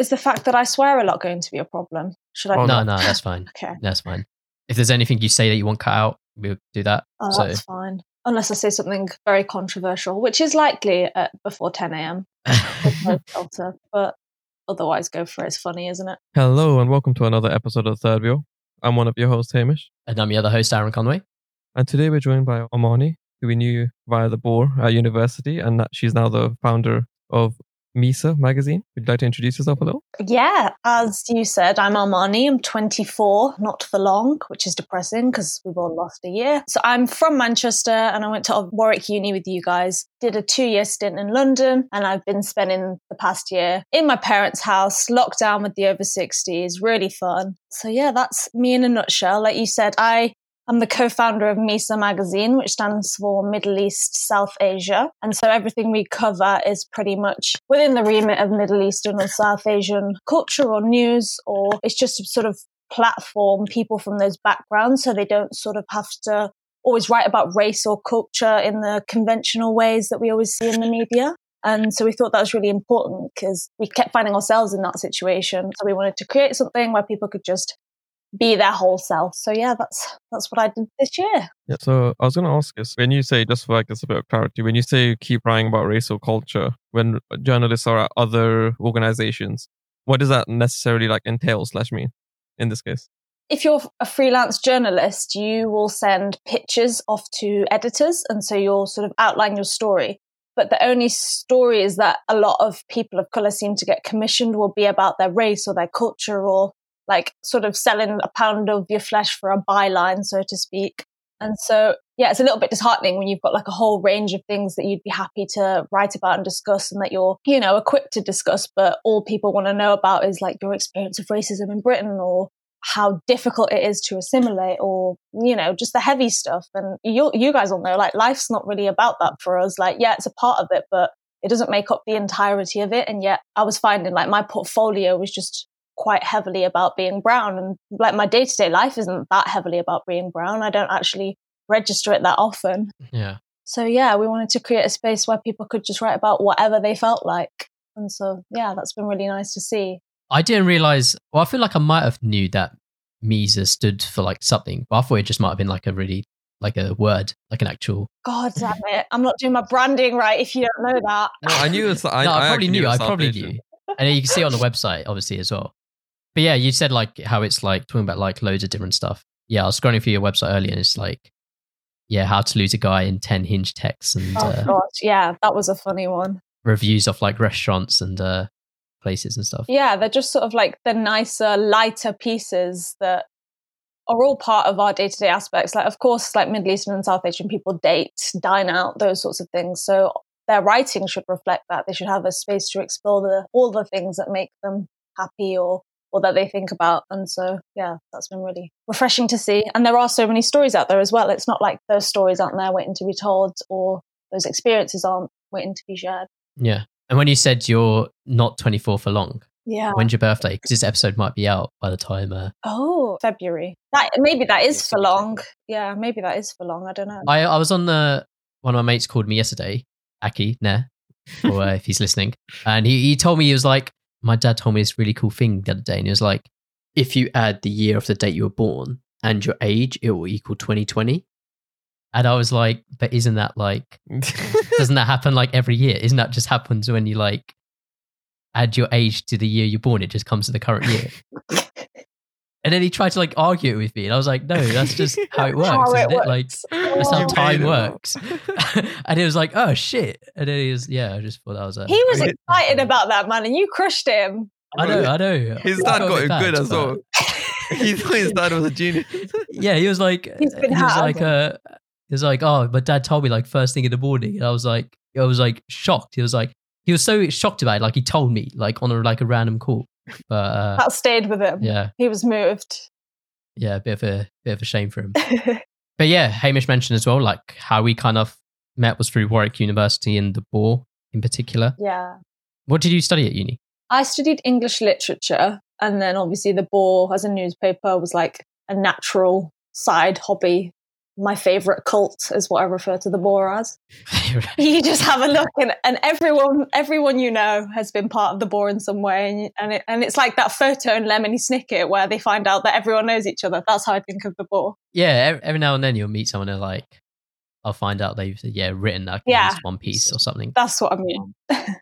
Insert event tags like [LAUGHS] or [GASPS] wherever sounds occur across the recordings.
Is the fact that I swear a lot going to be a problem? Should I? Oh, no, no, that's fine. [LAUGHS] Okay. That's fine. If there's anything you say that you want cut out, we'll do that. Oh, so that's fine. Unless I say something very controversial, which is likely at before 10 a.m. filter, [LAUGHS] but otherwise go for it. It's funny, isn't it? Hello and welcome to another episode of Third Wheel. I'm one of your hosts, Hamish, and I'm your other host, Aaron Conway. and today we're joined by Armani, who we knew via the Boar at university, and that she's now the founder of Misa magazine. Would you like to introduce yourself a little? Yeah, as you said, I'm Armani. I'm 24, not for long, which is depressing because we've all lost a year. So I'm from Manchester and I went to Warwick Uni with you guys. Did a two year stint in London and I've been spending the past year in my parents' house, locked down with the over 60s. Really fun. So yeah, that's me in a nutshell. Like you said, I I'm the co-founder of MISA magazine, which stands for Middle East South Asia. And so everything we cover is pretty much within the remit of Middle Eastern or South Asian culture or news, or it's just sort of platform people from those backgrounds so they don't sort of have to always write about race or culture in the conventional ways that we always see in the media. And so we thought that was really important because we kept finding ourselves in that situation. So we wanted to create something where people could just be their whole self. So yeah, that's that's what I did this year. Yeah. So I was going to ask this when you say, just for like a bit of clarity, when you say you keep writing about race or culture, when journalists are at other organizations, what does that necessarily like entail slash mean in this case? If you're a freelance journalist, you will send pictures off to editors, and so you'll sort of outline your story. But the only stories that a lot of people of color seem to get commissioned will be about their race or their culture or like sort of selling a pound of your flesh for a byline, so to speak. And so, yeah, it's a little bit disheartening when you've got like a whole range of things that you'd be happy to write about and discuss and that you're, you know, equipped to discuss, but all people want to know about is like your experience of racism in Britain or how difficult it is to assimilate or, you know, just the heavy stuff. And you, you guys all know, like, life's not really about that for us. Like, yeah, it's a part of it, but it doesn't make up the entirety of it. And yet I was finding like my portfolio was just quite heavily about being brown and like my day-to-day life isn't that heavily about being brown i don't actually register it that often Yeah. so yeah we wanted to create a space where people could just write about whatever they felt like and so yeah that's been really nice to see I didn't realize, well, I feel like I might have knew that Misa stood for like something, but I thought it just might have been like a really, like a word, like an actual. god damn [LAUGHS] it i'm not doing my branding right if you don't know that No, I knew it's. I, no, I, probably actually knew. I probably knew. And then you can see it on the website, obviously, as well. But yeah, you said like how it's like talking about like loads of different stuff. Yeah, I was scrolling through your website earlier and it's like, yeah, how to lose a guy in 10 hinge texts and oh uh, god yeah that was a funny one. reviews of like restaurants and uh, places and stuff. yeah they're just sort of like the nicer lighter pieces that are all part of our day-to-day aspects. Like of course like middle eastern and south asian people date dine out those sorts of things. So their writing should reflect that. They should have a space to explore the all the things that make them happy or or that they think about and so yeah that's been really refreshing to see and there are so many stories out there as well it's not like those stories aren't there waiting to be told or those experiences aren't waiting to be shared Yeah. And when you said you're not 24 for long, yeah when's your birthday? Because this episode might be out by the time. Uh, Oh, February. That maybe that is for long. Yeah, maybe that is for long. I don't know. I, I was on the, one of my mates called me yesterday, Aki, nah, [LAUGHS] or uh, if he's listening. And he, he told me, he was like, my dad told me this really cool thing the other day. And he was like, if you add the year of the date you were born and your age, it will equal 2020. And I was like, but isn't that like, [LAUGHS] doesn't that happen like every year? Isn't that just happens when you like add your age to the year you're born? It just comes to the current year. [LAUGHS] And then he tried to like argue it with me, and I was like, "No, that's just [LAUGHS] how it works, How isn't it it? Like works. that's how Oh. time made it up. works." [LAUGHS] and he was like, "Oh shit!" And then he was, "Yeah, I just thought that was a." He was I- excited about that man, and you crushed him. I know, I know. His dad felt a got bit it bad, good as well. [LAUGHS] he thought his dad was a genius. Yeah, he was like, He's been he was like, uh, he was like, "Oh, my dad told me like first thing in the morning," and I was like, I was like shocked. He was like, he was so shocked about it, like he told me like on a like a random call. But uh, That stayed with him. yeah, He was moved. yeah, a bit of a bit of a shame for him. [LAUGHS] But yeah, Hamish mentioned as well, like how we kind of met was through Warwick University and the Boar in particular. yeah. What did you study at uni? I studied English literature, and then obviously the Boar as a newspaper was like a natural side hobby my favorite cult is what I refer to the Boar as. [LAUGHS] you just have a look, and, and everyone everyone you know has been part of the Boar in some way, and and, it, and it's like that photo in Lemony Snicket where they find out that everyone knows each other. That's how I think of the Boar. yeah, every, now and then you'll meet someone and like, I'll find out they've yeah written like Yeah. one piece or something. That's what I mean. [LAUGHS]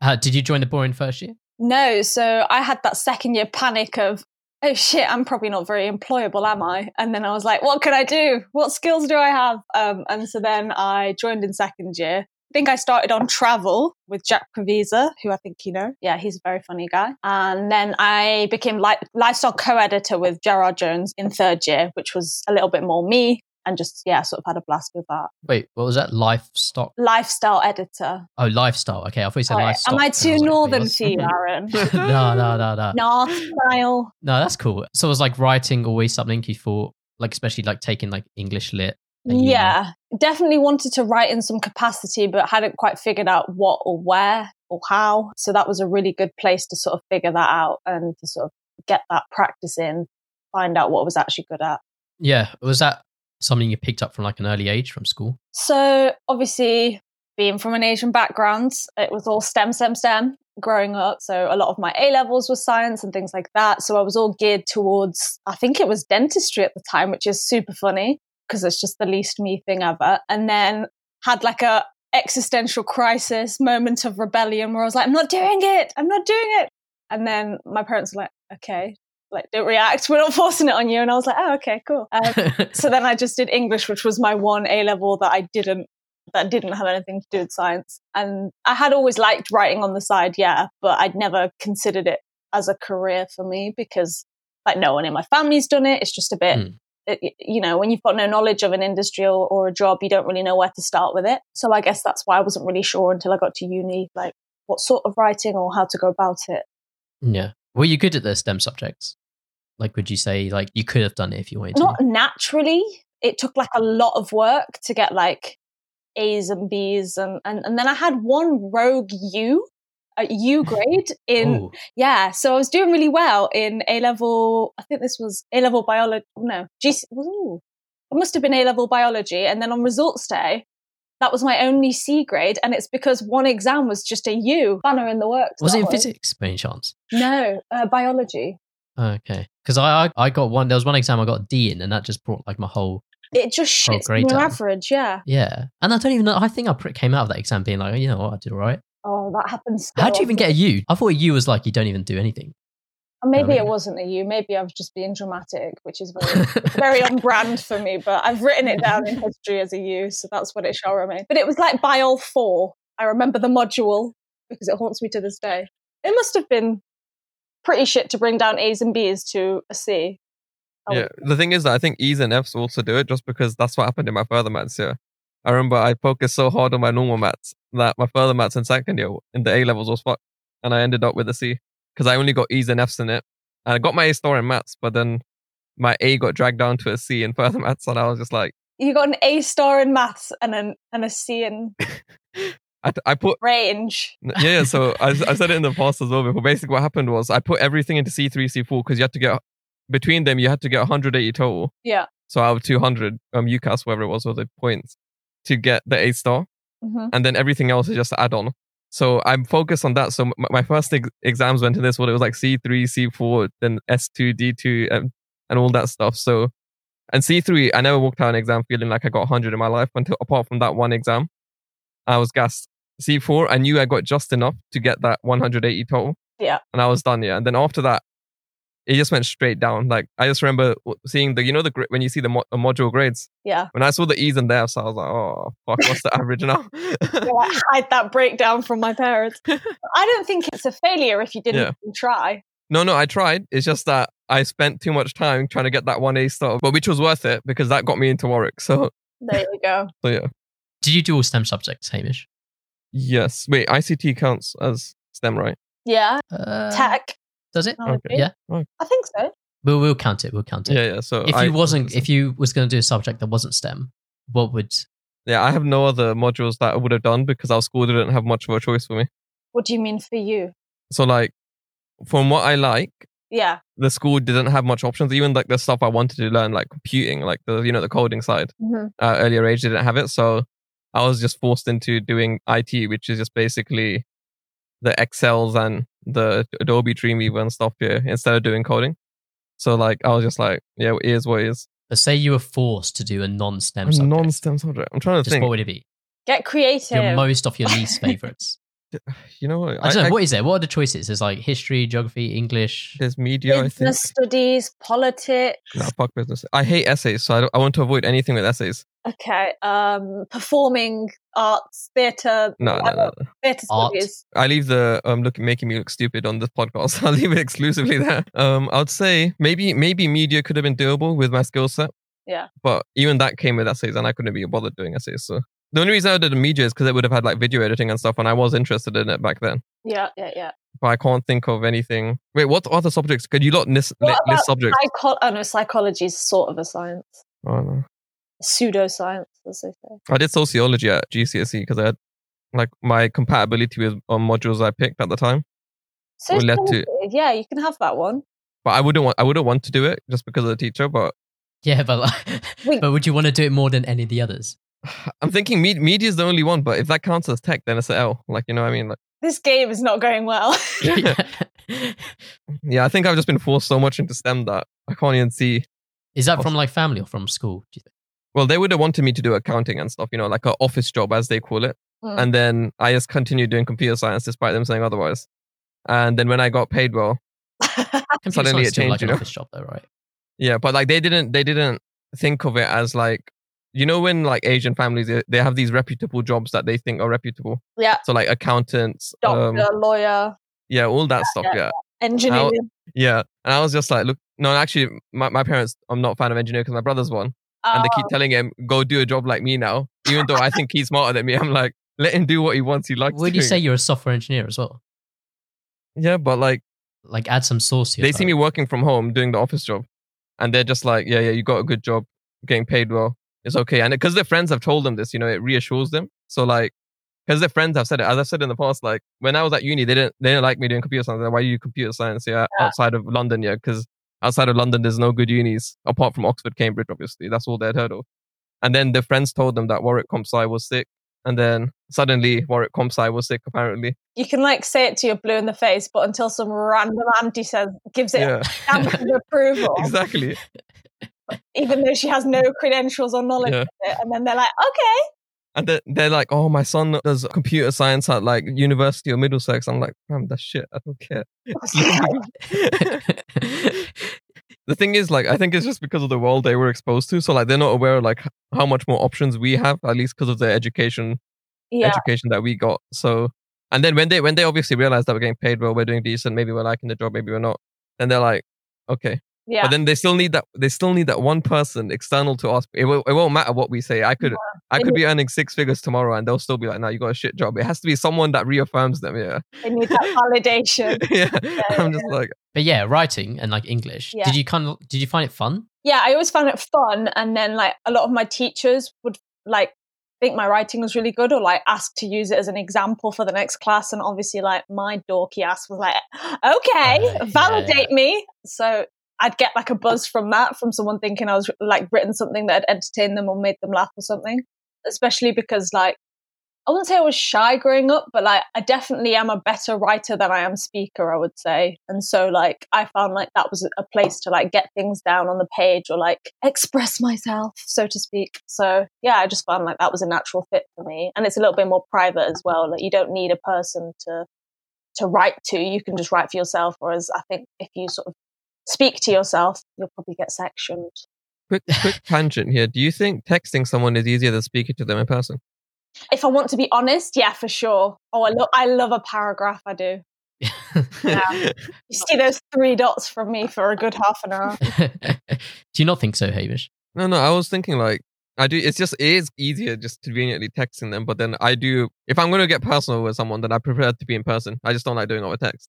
Uh, did you join the boring first year? No, so I had that second year panic of, oh shit, I'm probably not very employable, am I? And then I was like, what can I do? What skills do I have? Um, and so then I joined in second year. I think I started on travel with Jack Pravisa, who I think you know. Yeah, he's a very funny guy. And then I became li- lifestyle co-editor with Gerard Jones in third year, which was a little bit more me and just, yeah, sort of had a blast with that. Wait, what was that? Livestock? Lifestyle editor. Oh, lifestyle. Okay, I thought you said livestock. Am I too was like, northern for you, Aaron? [LAUGHS] no, no, no, no. North style. No, that's cool. So it was like writing always something you thought, like especially like taking like English lit. Yeah, definitely wanted to write in some capacity, but hadn't quite figured out what or where or how. So that was a really good place to sort of figure that out and to sort of get that practice in, find out what I was actually good at. Yeah. Was that something you picked up from like an early age from school? So obviously, being from an Asian background, it was all STEM, STEM, STEM growing up. So a lot of my A levels was science and things like that. So I was all geared towards, I think it was dentistry at the time, which is super funny because it's just the least me thing ever. And then had like a existential crisis moment of rebellion where I was like, I'm not doing it. I'm not doing it. And then my parents were like, okay, like don't react. We're not forcing it on you. And I was like, oh, okay, cool. Um, [LAUGHS] so then I just did English, which was my one A level that I didn't that didn't have anything to do with science. And I had always liked writing on the side, yeah, but I'd never considered it as a career for me because like no one in my family's done it. It's just a bit Mm. it, you know, when you've got no knowledge of an industry or, or a job, you don't really know where to start with it. So I guess that's why I wasn't really sure until I got to uni, like what sort of writing or how to go about it. yeah. Were you good at the STEM subjects? Like, would you say like you could have done it if you wanted to? Not naturally. It took like a lot of work to get like A's and B's and, and, and then I had one rogue U, a U [LAUGHS] grade in Oh, yeah. So I was doing really well in A level. I think this was A level biology. No, GC, ooh, it must have been A level biology. And then on results day, that was my only C grade, and it's because one exam was just a U. Banner in the works. was it in physics by any chance? No, uh, biology. Okay, because I, I I got one. There was one exam I got a D in, and that just brought like my whole It just shits grade your average. Yeah. yeah. And I don't even know. I think I came out of that exam being like, oh, you know what, I did all right. Oh, that happens. so How'd you even get a U? I thought a U was like you don't even do anything. Maybe it wasn't a U. Maybe I was just being dramatic, which is very, [LAUGHS] very on brand for me. But I've written it down in [LAUGHS] history as a U, so that's what it shall remain. But it was like by all 4. I remember the module because it haunts me to this day. It must have been pretty shit to bring down A's and B's to a C. I Yeah, the thing is that I think E's and F's also do it just because that's what happened in my further maths year. I remember I focused so hard on my normal maths that my further maths in second year in the A levels was fucked, and I ended up with a C because I only got E's and F's in it. And I got my A star in maths, but then my A got dragged down to a C in further [LAUGHS] maths, and I was just like, You got an A star in maths and an and a C in [LAUGHS] I, I put range. yeah, yeah. So I, I said it in the past as well. Before basically what happened was I put everything into C three, C four because you had to get between them you had to get 180 total. Yeah. So out of 200, um, UCAS, whatever it was, or the points to get the A star, hmm and then everything else is just add on. So I'm focused on that. So my first ex- exams went to this. What it was like C3, C4, then S2, D2, and, and all that stuff. So, and C3, I never walked out an exam feeling like I got 100 in my life until apart from that one exam, I was gassed. C4, I knew I got just enough to get that 180 total. Yeah. And I was done. Yeah. And then after that, it just went straight down. Like I just remember seeing the, you know, the gra- when you see the mo- module grades. Yeah. When I saw the E's and the F's, I was like, oh fuck, what's the average now? Yeah, like, hide that breakdown from my parents. [LAUGHS] I don't think it's a failure if you didn't Yeah. even try. No, no, I tried. It's just that I spent too much time trying to get that one A star, but which was worth it because that got me into Warwick. So, There you go. [LAUGHS] so yeah. Did you do all STEM subjects, Hamish? Yes. Wait, ICT counts as STEM, right? Yeah. Uh, Tech. Does it? technology. Yeah. I think so. We'll we'll count it. We'll count it. Yeah, yeah. So If I- you wasn't, [LAUGHS] if you was going to do a subject that wasn't STEM, what would? yeah, I have no other modules that I would have done because our school didn't have much of a choice for me. What do you mean for you? So like, from what I like, Yeah. the school didn't have much options. Even like the stuff I wanted to learn, like computing, like the you know the coding side, Mhm. uh, earlier age didn't have it. So I was just forced into doing IT, which is just basically the Excels and the Adobe Dreamweaver and stuff here instead of doing coding. So like I was just like, yeah, it is what it is. But say you were forced to do a non-STEM A subject. non-STEM subject. I'm trying to just think. what would it be? Get creative. Your most of your least [LAUGHS] favorites. [SIGHS] you know what? I don't know. what is there? What are the choices? There's like history, geography, English. there's media. I think. Business studies, politics. No, fuck business. I hate essays, so I, don't, I want to avoid anything with essays. Okay. Um, performing arts, theatre, No, no, no. no. theatre Art. studies. I leave the um look making me look stupid on this podcast. [LAUGHS] I'll leave it exclusively there. Um, I'd say maybe maybe media could have been doable with my skill set. Yeah. But even that came with essays, and I couldn't be bothered doing essays. So the only reason I did the media is because it would have had like video editing and stuff, and I was interested in it back then. Yeah, yeah, yeah. But I can't think of anything. Wait, what other subjects? Could you lot list, What list about subjects? Psycho- oh no, psychology is sort of a science. Oh, no. Pseudoscience, as they say. I did sociology at GCSE because I had like my compatibility with on modules I picked at the time. So led to- yeah, you can have that one. But I wouldn't want I wouldn't want to do it just because of the teacher. But Yeah, but like, but would you want to do it more than any of the others? [SIGHS] I'm thinking me- media is the only one. But if that counts as tech, then it's an L. Like you know what I mean? Like [LAUGHS] This game is not going well. [LAUGHS] yeah, [LAUGHS] yeah, I think I've just been forced so much into STEM that I can't even see. Is that from like family or from school? Do you think? Well, they would have wanted me to do accounting and stuff, you know, like an office job as they call it. Mm. And then I just continued doing computer science despite them saying otherwise. And then when I got paid well, Suddenly it changed, like you an know? office job though, right? yeah, but like they didn't they didn't think of it as like you know when like Asian families they, they have these reputable jobs that they think are reputable. yeah, So like accountants, doctor, um, lawyer, yeah, all that stuff. yeah. Yeah, engineering. yeah. And I was just like, look, no, actually, my, my parents, I'm not a fan of engineer because my brother's one. and they Oh, keep telling him go do a job like me now even though i think he's smarter than me i'm like let him do what he wants he likes Would you say you're a software engineer as well? yeah but like Like add some sauce to your they see me working from home doing the office job and they're just like yeah yeah you got a good job getting paid well it's okay. And because their friends have told them this you know it reassures them. So like because their friends have said it as i've said in the past like when i was at uni they didn't they didn't like me doing computer science. Like, why do you computer science? Yeah, Yeah. outside of london yeah because outside of london there's no good unis apart from oxford cambridge obviously. That's all they'd heard of. And then their friends told them that warwick comp sci was sick. And then suddenly warwick comp sci was sick apparently. You can like say it to your blue in the face, but until some random auntie says gives it yeah. a stamp of approval, [LAUGHS] exactly even though she has no credentials or knowledge Yeah. of it, and then they're like, okay, And they're, they're like, oh, my son does computer science at like University of Middlesex. I'm like, fam, that's shit. I don't care. [LAUGHS] the thing is, like, I think it's just because of the world they were exposed to. So, like, they're not aware of like how much more options we have, at least because of the education yeah, education that we got. So, and then when they when they obviously realize that we're getting paid well, we're doing decent, maybe we're liking the job, maybe we're not. Then they're like, okay. Yeah, But then they still need that. They still need that one person external to us. It, will, it won't matter what we say. I could I could be earning six figures tomorrow, and they'll still be like, "No, you got a shit job." It has to be someone that reaffirms them. Yeah, they need that validation. [LAUGHS] yeah. I'm just like, but yeah, writing and like English. Yeah. Did you kind of did you find it fun? yeah, I always found it fun. And then like a lot of my teachers would like think my writing was really good or like ask to use it as an example for the next class. And obviously like my dorky ass was like, okay, Uh, yeah, validate me. So I'd get like a buzz from that, from someone thinking I was like written something that had entertained them or made them laugh or something. Especially because like I wouldn't say I was shy growing up, but like I definitely am a better writer than I am speaker, I would say. And so like I found like that was a place to like get things down on the page or like express myself, so to speak. So yeah, I just found like that was a natural fit for me. And it's a little bit more private as well. Like you don't need a person to to write to. You can just write for yourself. Whereas I think if you sort of speak to yourself, you'll probably get sectioned. quick, quick [LAUGHS] tangent here. Do you think texting someone is easier than speaking to them in person? If I want to be honest, yeah, for sure. Oh, I love I love a paragraph. I do. Yeah. [LAUGHS] You see those three dots from me for a good half an hour. [LAUGHS] do you not think so, Hamish? No, no. I was thinking like I do. It's just it is easier just conveniently texting them. But then I do. If I'm going to get personal with someone, then I prefer to be in person. I just don't like doing it over text.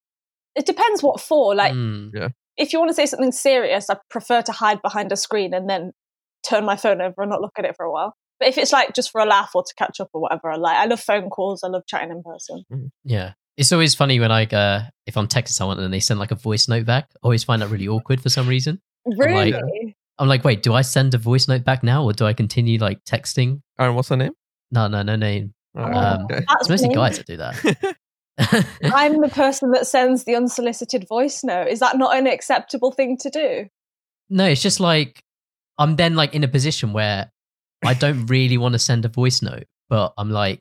It depends what for. Like, Hmm. If you want to say something serious, I prefer to hide behind a screen and then turn my phone over and not look at it for a while. But if it's like just for a laugh or to catch up or whatever, I like I love phone calls. I love chatting in person. Yeah. It's always funny when I uh, if I'm texting someone and they send like a voice note back. I always find that really awkward for some reason. Really? like- I'm like, wait, do I send a voice note back now or do I continue like texting? Aaron, what's her name? No, no, no name. Oh, Um, okay. It's mostly me. guys that do that. [LAUGHS] [LAUGHS] I'm the person that sends the unsolicited voice note. Is that not an acceptable thing to do? no, it's just like I'm then like in a position where I don't [LAUGHS] really want to send a voice note, but I'm like,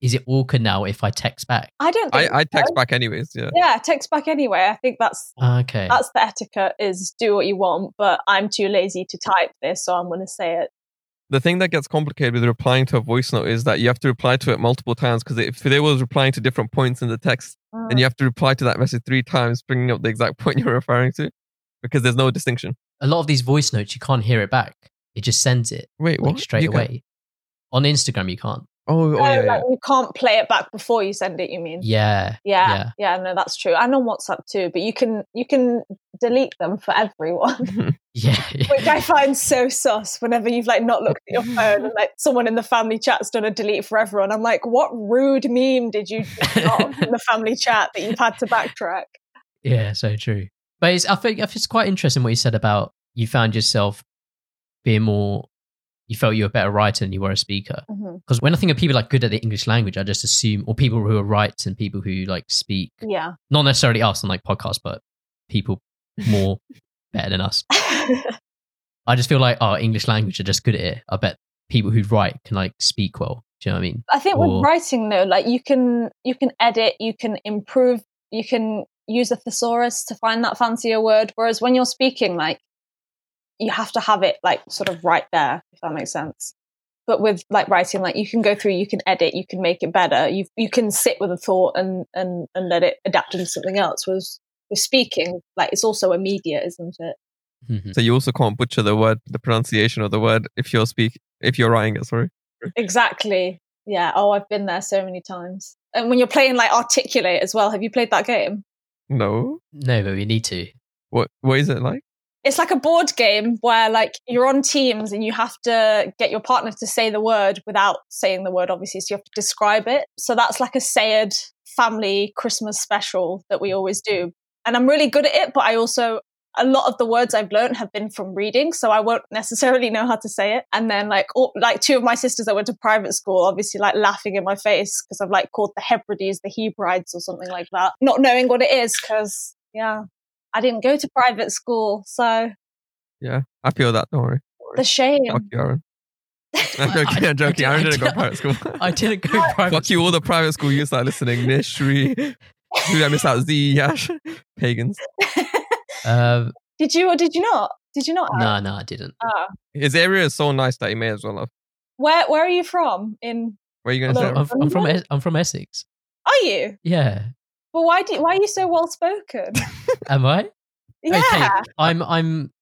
is it awkward now if I text back? I don't think I, I text so. back anyways. Yeah. Yeah, text back anyway. I think that's Okay. that's the etiquette is do what you want, but I'm too lazy to type this, so I'm gonna say it. The thing that gets complicated with replying to a voice note is that you have to reply to it multiple times because if they was replying to different points in the text, mm. and you have to reply to that message three times, bringing up the exact [LAUGHS] point you're referring to, because there's no distinction. a lot of these voice notes, you can't hear it back. It just sends it Wait, like what? straight You can- away. On Instagram, you can't. Oh, oh Oh, yeah, yeah. like you can't play it back before you send it. You mean? Yeah. Yeah, yeah, no, that's true. And on WhatsApp too, but you can you can delete them for everyone, [LAUGHS] Yeah. which I find so sus. Whenever you've like not looked at your [LAUGHS] phone and like someone in the family chat's done a delete for everyone, I'm like, what rude meme did you drop [LAUGHS] in the family chat that you've had to backtrack? yeah, so true. But it's, I think it's quite interesting what you said about you found yourself being more, you felt you were a better writer than you were a speaker. Mm-hmm. Because when I think of people like good at the English language, I just assume, or people who are write and people who like speak, Yeah. not necessarily us on like podcasts, but people more better than us. [LAUGHS] I just feel like, oh, English language are just good at it. I bet people who write can like speak well. Do you know what I mean? I think Or- with writing though, like you can you can edit, you can improve, you can use a thesaurus to find that fancier word. Whereas when you're speaking, like you have to have it like sort of right there, if that makes sense. But with like writing, like you can go through, you can edit, you can make it better. You you can sit with a thought and and and let it adapt into something else. Whereas with speaking, like it's also a media, isn't it? Mhm. So you also can't butcher the word, the pronunciation of the word if you're speak, if you're writing it. Sorry. Exactly. Yeah. Oh, I've been there so many times. And when you're playing like Articulate as well, have you played that game? No. No, but we need to. What? What is it like? it's like a board game where like you're on teams and you have to get your partner to say the word without saying the word obviously so you have to describe it so that's like a sayed family christmas special that we always do and i'm really good at it but i also a lot of the words i've learned have been from reading so i won't necessarily know how to say it and then like all, like two of my sisters that went to private school obviously like laughing in my face because i've like called the hebrides the hebrides or something like that not knowing what it is because yeah I didn't go to private school, so Yeah, I feel that. Don't worry. the shame. Fuck you, Aaron. [LAUGHS] I'm joking. I- I'm joking. I- Aaron I- didn't go to private school. I didn't go [LAUGHS] private. Fuck you, all the private school you start listening. Nishri. Who [LAUGHS] did I miss out? Z, Yash. [LAUGHS] Pagans. Um, Did you or did you not? Did you not? no, no, I didn't. Ah. His area is so nice that he may as well have. Where Where are you from? In Where are you going to say? I'm, I'm from Es- I'm from Essex. Are you? Yeah, Well, why do Why are you so well spoken? [LAUGHS] am I? yeah. Okay, I'm. I'm.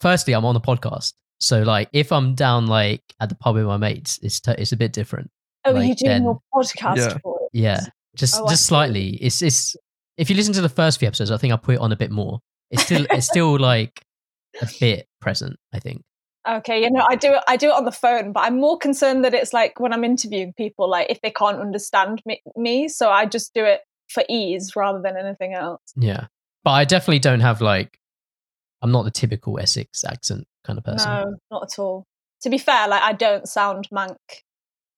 Firstly, I'm on a podcast, so like, if I'm down like at the pub with my mates, it's t- it's a bit different. Oh, like you doing then- your podcast Yeah. for? Yeah, just Oh, just slightly. It's it's. If you listen to the first few episodes, I think I put it on a bit more. It's still it's still [LAUGHS] like a bit present. I think. Okay, you know, I do it. I do it on the phone, but I'm more concerned that it's like when I'm interviewing people, like if they can't understand me, me so I just do it for ease rather than anything else. Yeah, but I definitely don't have like. I'm not the typical Essex accent kind of person. No, not at all. To be fair, like I don't sound mank.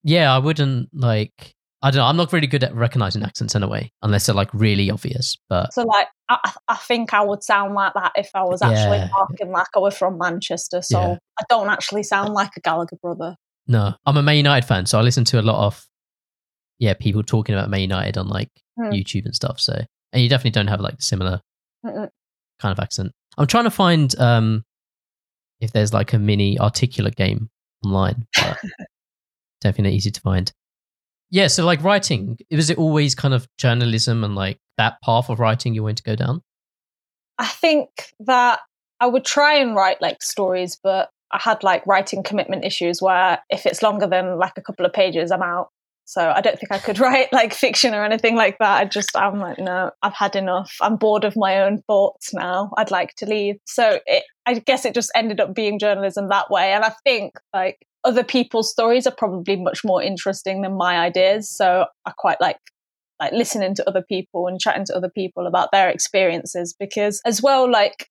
Yeah, I wouldn't like. I don't know. I'm not really good at recognizing accents in a way, unless they're like really obvious. But So, like, I, I think I would sound like that if I was actually Yeah. talking like I was from Manchester. So Yeah. I don't actually sound like a Gallagher brother. no, I'm a Man United fan, so I listen to a lot of yeah people talking about Man United on like Hmm. YouTube and stuff. So and you definitely don't have like the similar Mm-mm. kind of accent. I'm trying to find um if there's like a mini articulate game online, but [LAUGHS] definitely easy to find. Yeah, so like writing, was it always kind of journalism and like that path of writing you wanted to go down? I think that I would try and write like stories, but I had like writing commitment issues where if it's longer than like a couple of pages, I'm out. So I don't think I could [LAUGHS] write like fiction or anything like that. I just, I'm like, no, I've had enough. I'm bored of my own thoughts now. I'd like to leave. So it, I guess it just ended up being journalism that way. And I think like other people's stories are probably much more interesting than my ideas. So I quite like like listening to other people and chatting to other people about their experiences because as well like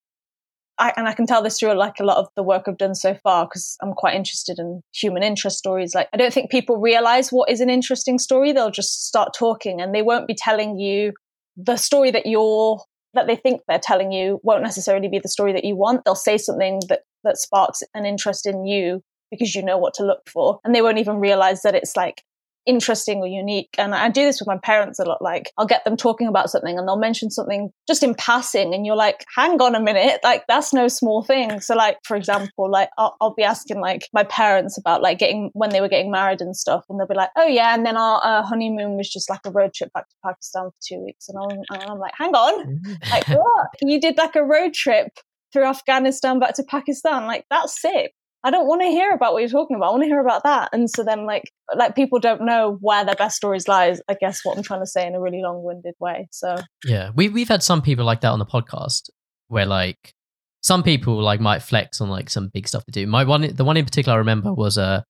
I, and I can tell this through like a lot of the work I've done so far because I'm quite interested in human interest stories. Like, I don't think people realize what is an interesting story. They'll just start talking and they won't be telling you the story that you're, that they think they're telling you won't necessarily be the story that you want. They'll say something that, that sparks an interest in you because you know what to look for. And they won't even realize that it's like interesting or unique. And I do this with my parents a lot. Like I'll get them talking about something and they'll mention something just in passing. And you're like, hang on a minute. Like that's no small thing. So like, for example, like I'll, I'll be asking like my parents about like getting, when they were getting married and stuff. And they'll be like, oh yeah. And then our uh, honeymoon was just like a road trip back to Pakistan for two weeks. And I'm, and I'm like, hang on. like what? You did like a road trip through Afghanistan back to Pakistan. Like that's sick. I don't want to hear about what you're talking about. I want to hear about that. And so then like like people don't know where their best stories lies. I guess what I'm trying to say in a really long-winded way. So yeah, we we've had some people like that on the podcast where like some people like might flex on like some big stuff to do. My one, the one in particular I remember was uh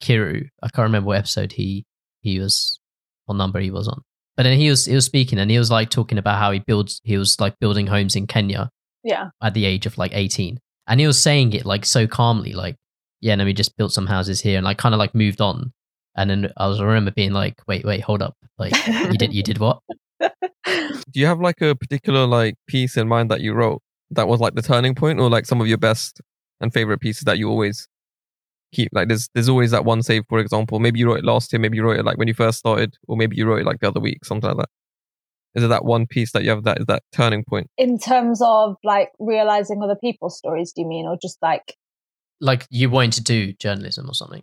Kiru. I can't remember what episode he he was, what number he was on. But then he was he was speaking and he was like talking about how he builds he was like building homes in Kenya. Yeah. At the age of like 18 and he was saying it like so calmly, like, yeah, no, we just built some houses here and like kind of like moved on. And then I was I remember being like, wait, wait, hold up. Like you did you did what? [LAUGHS] Do you have like a particular like piece in mind that you wrote that was like the turning point or like some of your best and favorite pieces that you always keep? Like there's there's always that one save, for example. Maybe you wrote it last year, maybe you wrote it like when you first started, or maybe you wrote it like the other week, something like that. Is it that one piece that you have that is that turning point? In terms of like realizing other people's stories, do you mean, or just like like you wanting to do journalism or something?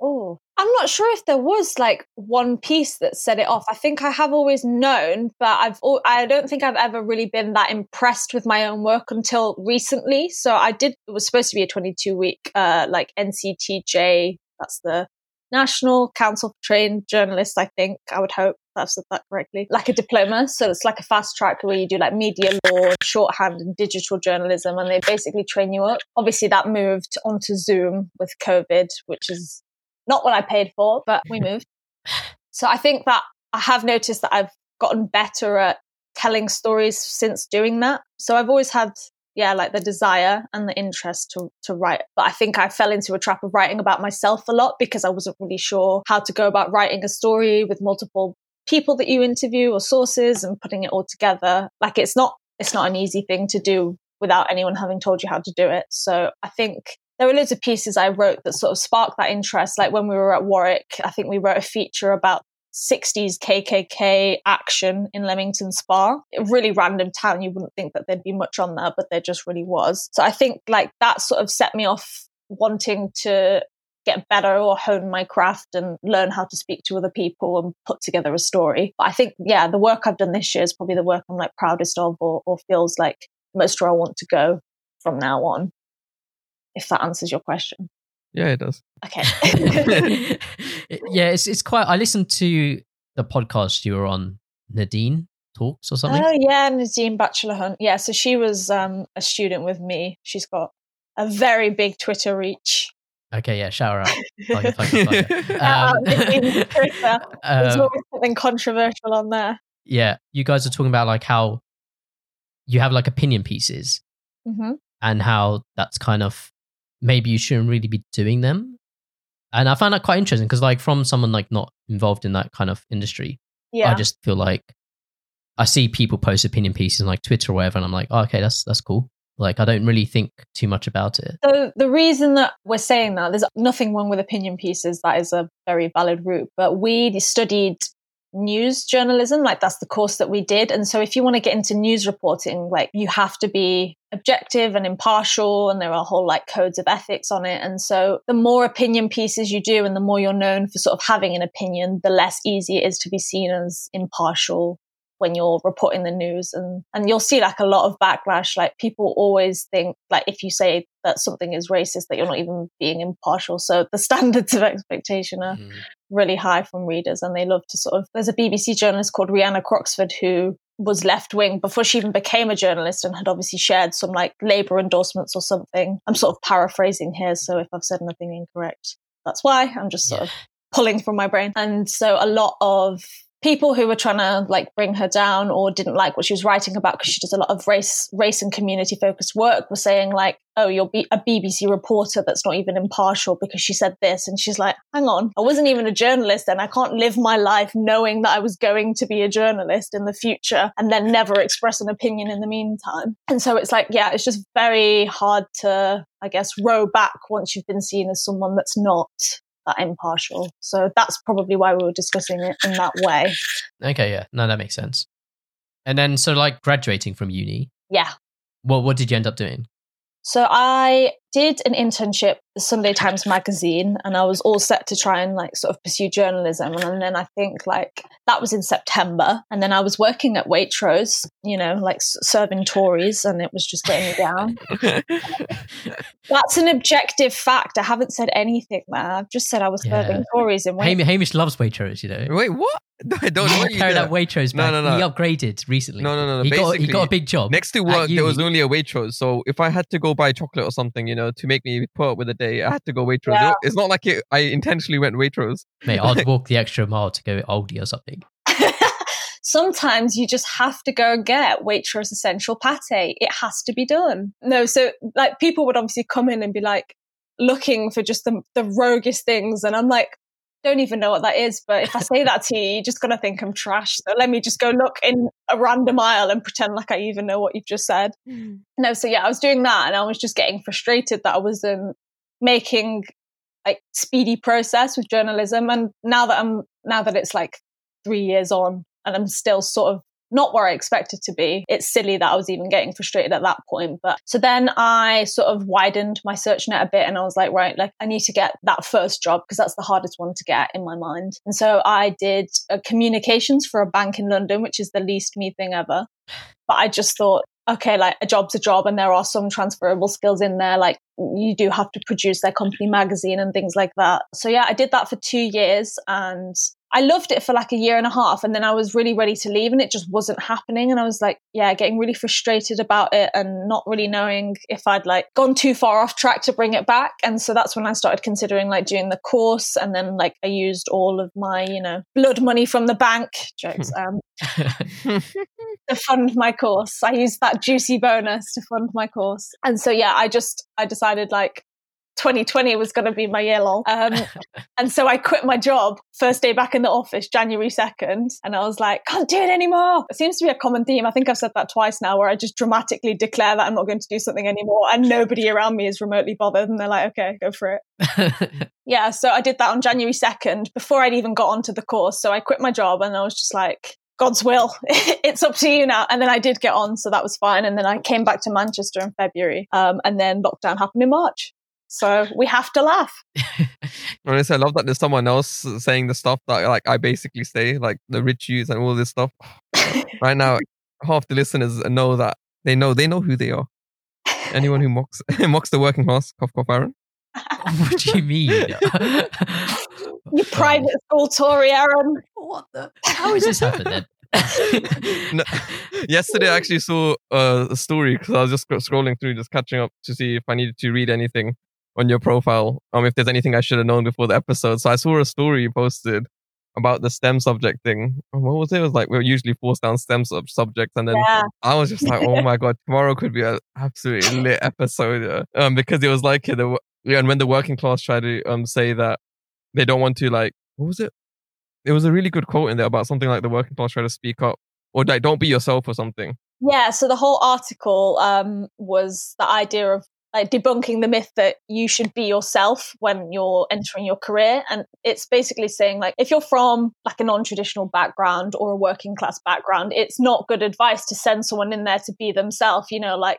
Oh, I'm not sure if there was like one piece that set it off. I think I have always known, but I've I don't think I've ever really been that impressed with my own work until recently. So I did. It was supposed to be a 22 week, uh, like NCTJ. That's the National Council for Trained Journalists. I think I would hope I've said that correctly, like a diploma. So it's like a fast track where you do like media law, shorthand, and digital journalism, and they basically train you up. Obviously, that moved onto Zoom with COVID, which is not what I paid for, but we moved. So I think that I have noticed that I've gotten better at telling stories since doing that. So I've always had yeah, like the desire and the interest to, to write. But I think I fell into a trap of writing about myself a lot because I wasn't really sure how to go about writing a story with multiple people that you interview or sources and putting it all together. Like it's not it's not an easy thing to do without anyone having told you how to do it. So I think there were loads of pieces I wrote that sort of sparked that interest. Like when we were at Warwick, I think we wrote a feature about 60s KKK action in Leamington Spa. A really random town. You wouldn't think that there'd be much on there, but there just really was. So I think like that sort of set me off wanting to get better or hone my craft and learn how to speak to other people and put together a story. But I think, yeah, the work I've done this year is probably the work I'm like proudest of or, or feels like most where I want to go from now on. If that answers your question. Yeah, it does. Okay. [LAUGHS] [LAUGHS] yeah, it's it's quite. I listened to the podcast you were on, Nadine Talks or something. Oh yeah, Nadine Batchelor-Hunt. Yeah, so she was um, a student with me. She's got a very big Twitter reach. Okay, yeah, shower out. [LAUGHS] Like um, [LAUGHS] There's always something controversial on there. Yeah, you guys are talking about like how you have like opinion pieces mm-hmm. and how that's kind of maybe you shouldn't really be doing them. And I found that quite interesting because, like, from someone like not involved in that kind of industry, yeah. I just feel like I see people post opinion pieces on like Twitter or whatever, and I'm like, oh, okay, that's that's cool. Like, I don't really think too much about it. So, the reason that we're saying that, there's nothing wrong with opinion pieces. That is a very valid route. But we studied news journalism, like, that's the course that we did. And so, if you want to get into news reporting, like, you have to be objective and impartial. And there are whole, like, codes of ethics on it. And so, the more opinion pieces you do and the more you're known for sort of having an opinion, the less easy it is to be seen as impartial when you're reporting the news and and you'll see like a lot of backlash. Like people always think like if you say that something is racist that you're not even being impartial. So the [LAUGHS] standards of expectation are mm. really high from readers and they love to sort of there's a BBC journalist called Rianna Croxford who was left wing before she even became a journalist and had obviously shared some like labor endorsements or something. I'm sort of paraphrasing here so if i've said anything incorrect that's why. I'm just sort yeah. of pulling from my brain. And so a lot of people who were trying to like bring her down or didn't like what she was writing about because she does a lot of race race and community focused work were saying like oh you're a bbc reporter that's not even impartial because she said this. And she's like hang on i wasn't even a journalist and i can't live my life knowing that i was going to be a journalist in the future and then never express an opinion in the meantime. And so it's like yeah it's just very hard to i guess row back once you've been seen as someone that's not that impartial. So that's probably why we were discussing it in that way. Okay, yeah. No, that makes sense. And then so like graduating from uni. Yeah. What what did you end up doing? So I did an internship Sunday Times magazine and I was all set to try and like sort of pursue journalism. And then I think like that was in September. And then I was working at Waitrose, you know, like serving Tories and it was just getting me down. [LAUGHS] That's an objective fact. I haven't said anything, man. I've just said I was yeah. serving Tories in Waitrose. Hamish loves Waitrose, you know. Wait, what? [LAUGHS] I don't know. He carried out Waitrose back. No, no, no. He upgraded recently. No, no, no. no. He, got, he got a big job. Next to work, there was only a Waitrose. So if I had to go buy chocolate or something, you know, to make me put up with a day, I had to go Waitrose. Yeah. It's not like it, I intentionally went Waitrose. Mate, I'd [LAUGHS] walk the extra mile to go Aldi or something. [LAUGHS] Sometimes you just have to go and get Waitrose essential pate. It has to be done. No, so like people would obviously come in and be like looking for just the, the roguest things. And I'm like, don't even know what that is. But if I say that to you, you're just going to think I'm trash. So let me just go look in a random aisle and pretend like I even know what you've just said. Mm. No, so yeah, I was doing that and I was just getting frustrated that I was um, making like speedy process with journalism. And now that I'm, now that it's like three years on and I'm still sort of not where I expected to be. It's silly that I was even getting frustrated at that point. But so then I sort of widened my search net a bit and I was like, right, like I need to get that first job because that's the hardest one to get in my mind. And so I did communications for a bank in London, which is the least me thing ever. But I just thought, okay, like a job's a job and there are some transferable skills in there. Like you do have to produce their company magazine and things like that. So yeah, I did that for two years and I loved it for like a year and a half. And then I was really ready to leave and it just wasn't happening. And I was like, yeah, getting really frustrated about it and not really knowing if I'd like gone too far off track to bring it back. And so that's when I started considering like doing the course. And then like I used all of my, you know, blood money from the bank [LAUGHS] jokes um, [LAUGHS] to fund my course. I used that juicy bonus to fund my course. And so, yeah, I just, I decided like, 2020 was going to be my year long. Um, [LAUGHS] and so I quit my job first day back in the office, January 2nd. And I was like, can't do it anymore. It seems to be a common theme. I think I've said that twice now where I just dramatically declare that I'm not going to do something anymore. And nobody around me is remotely bothered. And they're like, okay, go for it. [LAUGHS] yeah. So I did that on January 2nd before I'd even got onto the course. So I quit my job and I was just like, God's will. [LAUGHS] it's up to you now. And then I did get on, so that was fine. And then I came back to Manchester in February. Um, and then lockdown happened in March. So we have to laugh. [LAUGHS] Honestly, I love that there's someone else saying the stuff that like I basically say, like the rich use and all this stuff. [LAUGHS] right now, half the listeners know that they know they know who they are. Anyone who mocks [LAUGHS] mocks the working class, cough cough Aaron. what do you mean? you private school Tory, Aaron. What the? How is this happening? no, yesterday, I actually saw a story because I was just scrolling through, just catching up to see if I needed to read anything on your profile. Um, if there's anything I should have known before the episode. So I saw a story you posted about the STEM subject thing. What was it? It was like we are usually forced down STEM sub- subjects, and then yeah. I was just like, oh [LAUGHS] my god, tomorrow could be an absolutely lit episode. Um, because it was like yeah, the and when the working class try to um say that they don't want to like what was it? It was a really good quote in there about something like the working class try to speak up or like don't be yourself or something. Yeah, so the whole article um, was the idea of like debunking the myth that you should be yourself when you're entering your career and it's basically saying like if you're from like a non-traditional background or a working class background it's not good advice to send someone in there to be themselves you know like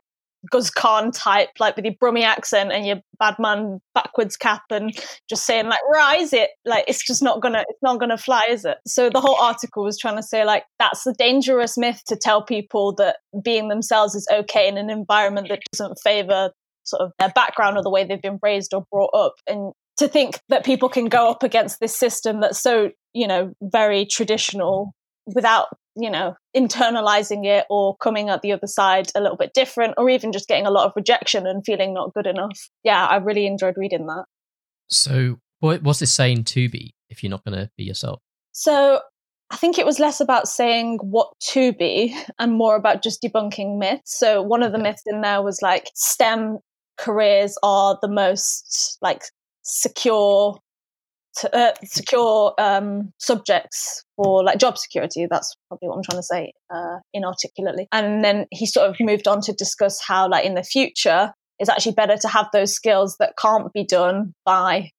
Guz Khan type, like with your Brummy accent and your badman backwards cap and just saying like, rise it. Like it's just not gonna it's not gonna fly, is it? So the whole article was trying to say like that's the dangerous myth to tell people that being themselves is okay in an environment that doesn't favor sort of their background or the way they've been raised or brought up and to think that people can go up against this system that's so you know very traditional without you know internalizing it or coming at the other side a little bit different or even just getting a lot of rejection and feeling not good enough. Yeah i really enjoyed reading that. So what, what's this saying to be if you're not going to be yourself? So I think it was less about saying what to be and more about just debunking myths. So one of the myths in there was like STEM careers are the most like secure to, uh, secure um, subjects for like job security. That's probably what I'm trying to say uh, inarticulately. And then he sort of moved on to discuss how, like, in the future, it's actually better to have those skills that can't be done by,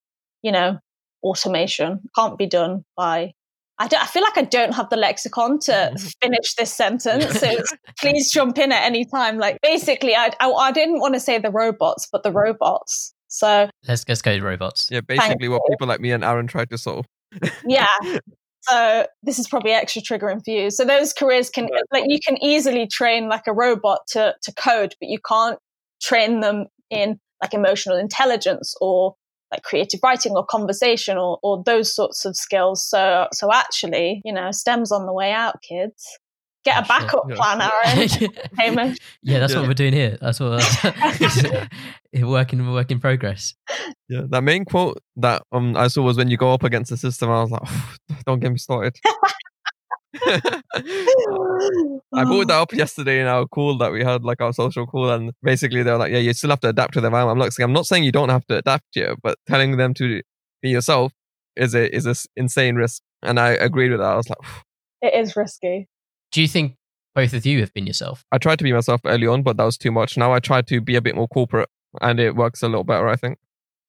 you know, automation, can't be done by. I, I feel like I don't have the lexicon to mm. finish this sentence. So [LAUGHS] please jump in at any time. Like basically, I, I, I didn't want to say the robots, but the robots. So let's let's go to robots. Yeah, basically what people like me and Aaron tried to solve. [LAUGHS] yeah. So this is probably extra triggering for you. So those careers can like you can easily train like a robot to to code, but you can't train them in like emotional intelligence or like creative writing or conversation or, or those sorts of skills. So so actually, you know, STEM's on the way out, kids. Get a backup yeah. plan, [LAUGHS] Aaron. Hamish. Yeah, that's yeah. what we're doing here. That's what that's, work in work in progress. Yeah, that main quote that um I saw was when you go up against the system. I was like, oh, [LAUGHS] don't get me started. [LAUGHS] I brought oh. that up yesterday in our call that we had, like our social call, and basically they're like, "Yeah, you still have to adapt to them." I'm like, I'm not saying you don't have to adapt here, but telling them to be yourself is a is a insane risk, and I agreed with that. I was like, "It is risky." Do you think both of you have been yourself? I tried to be myself early on, but that was too much. Now I try to be a bit more corporate, and it works a little better, I think.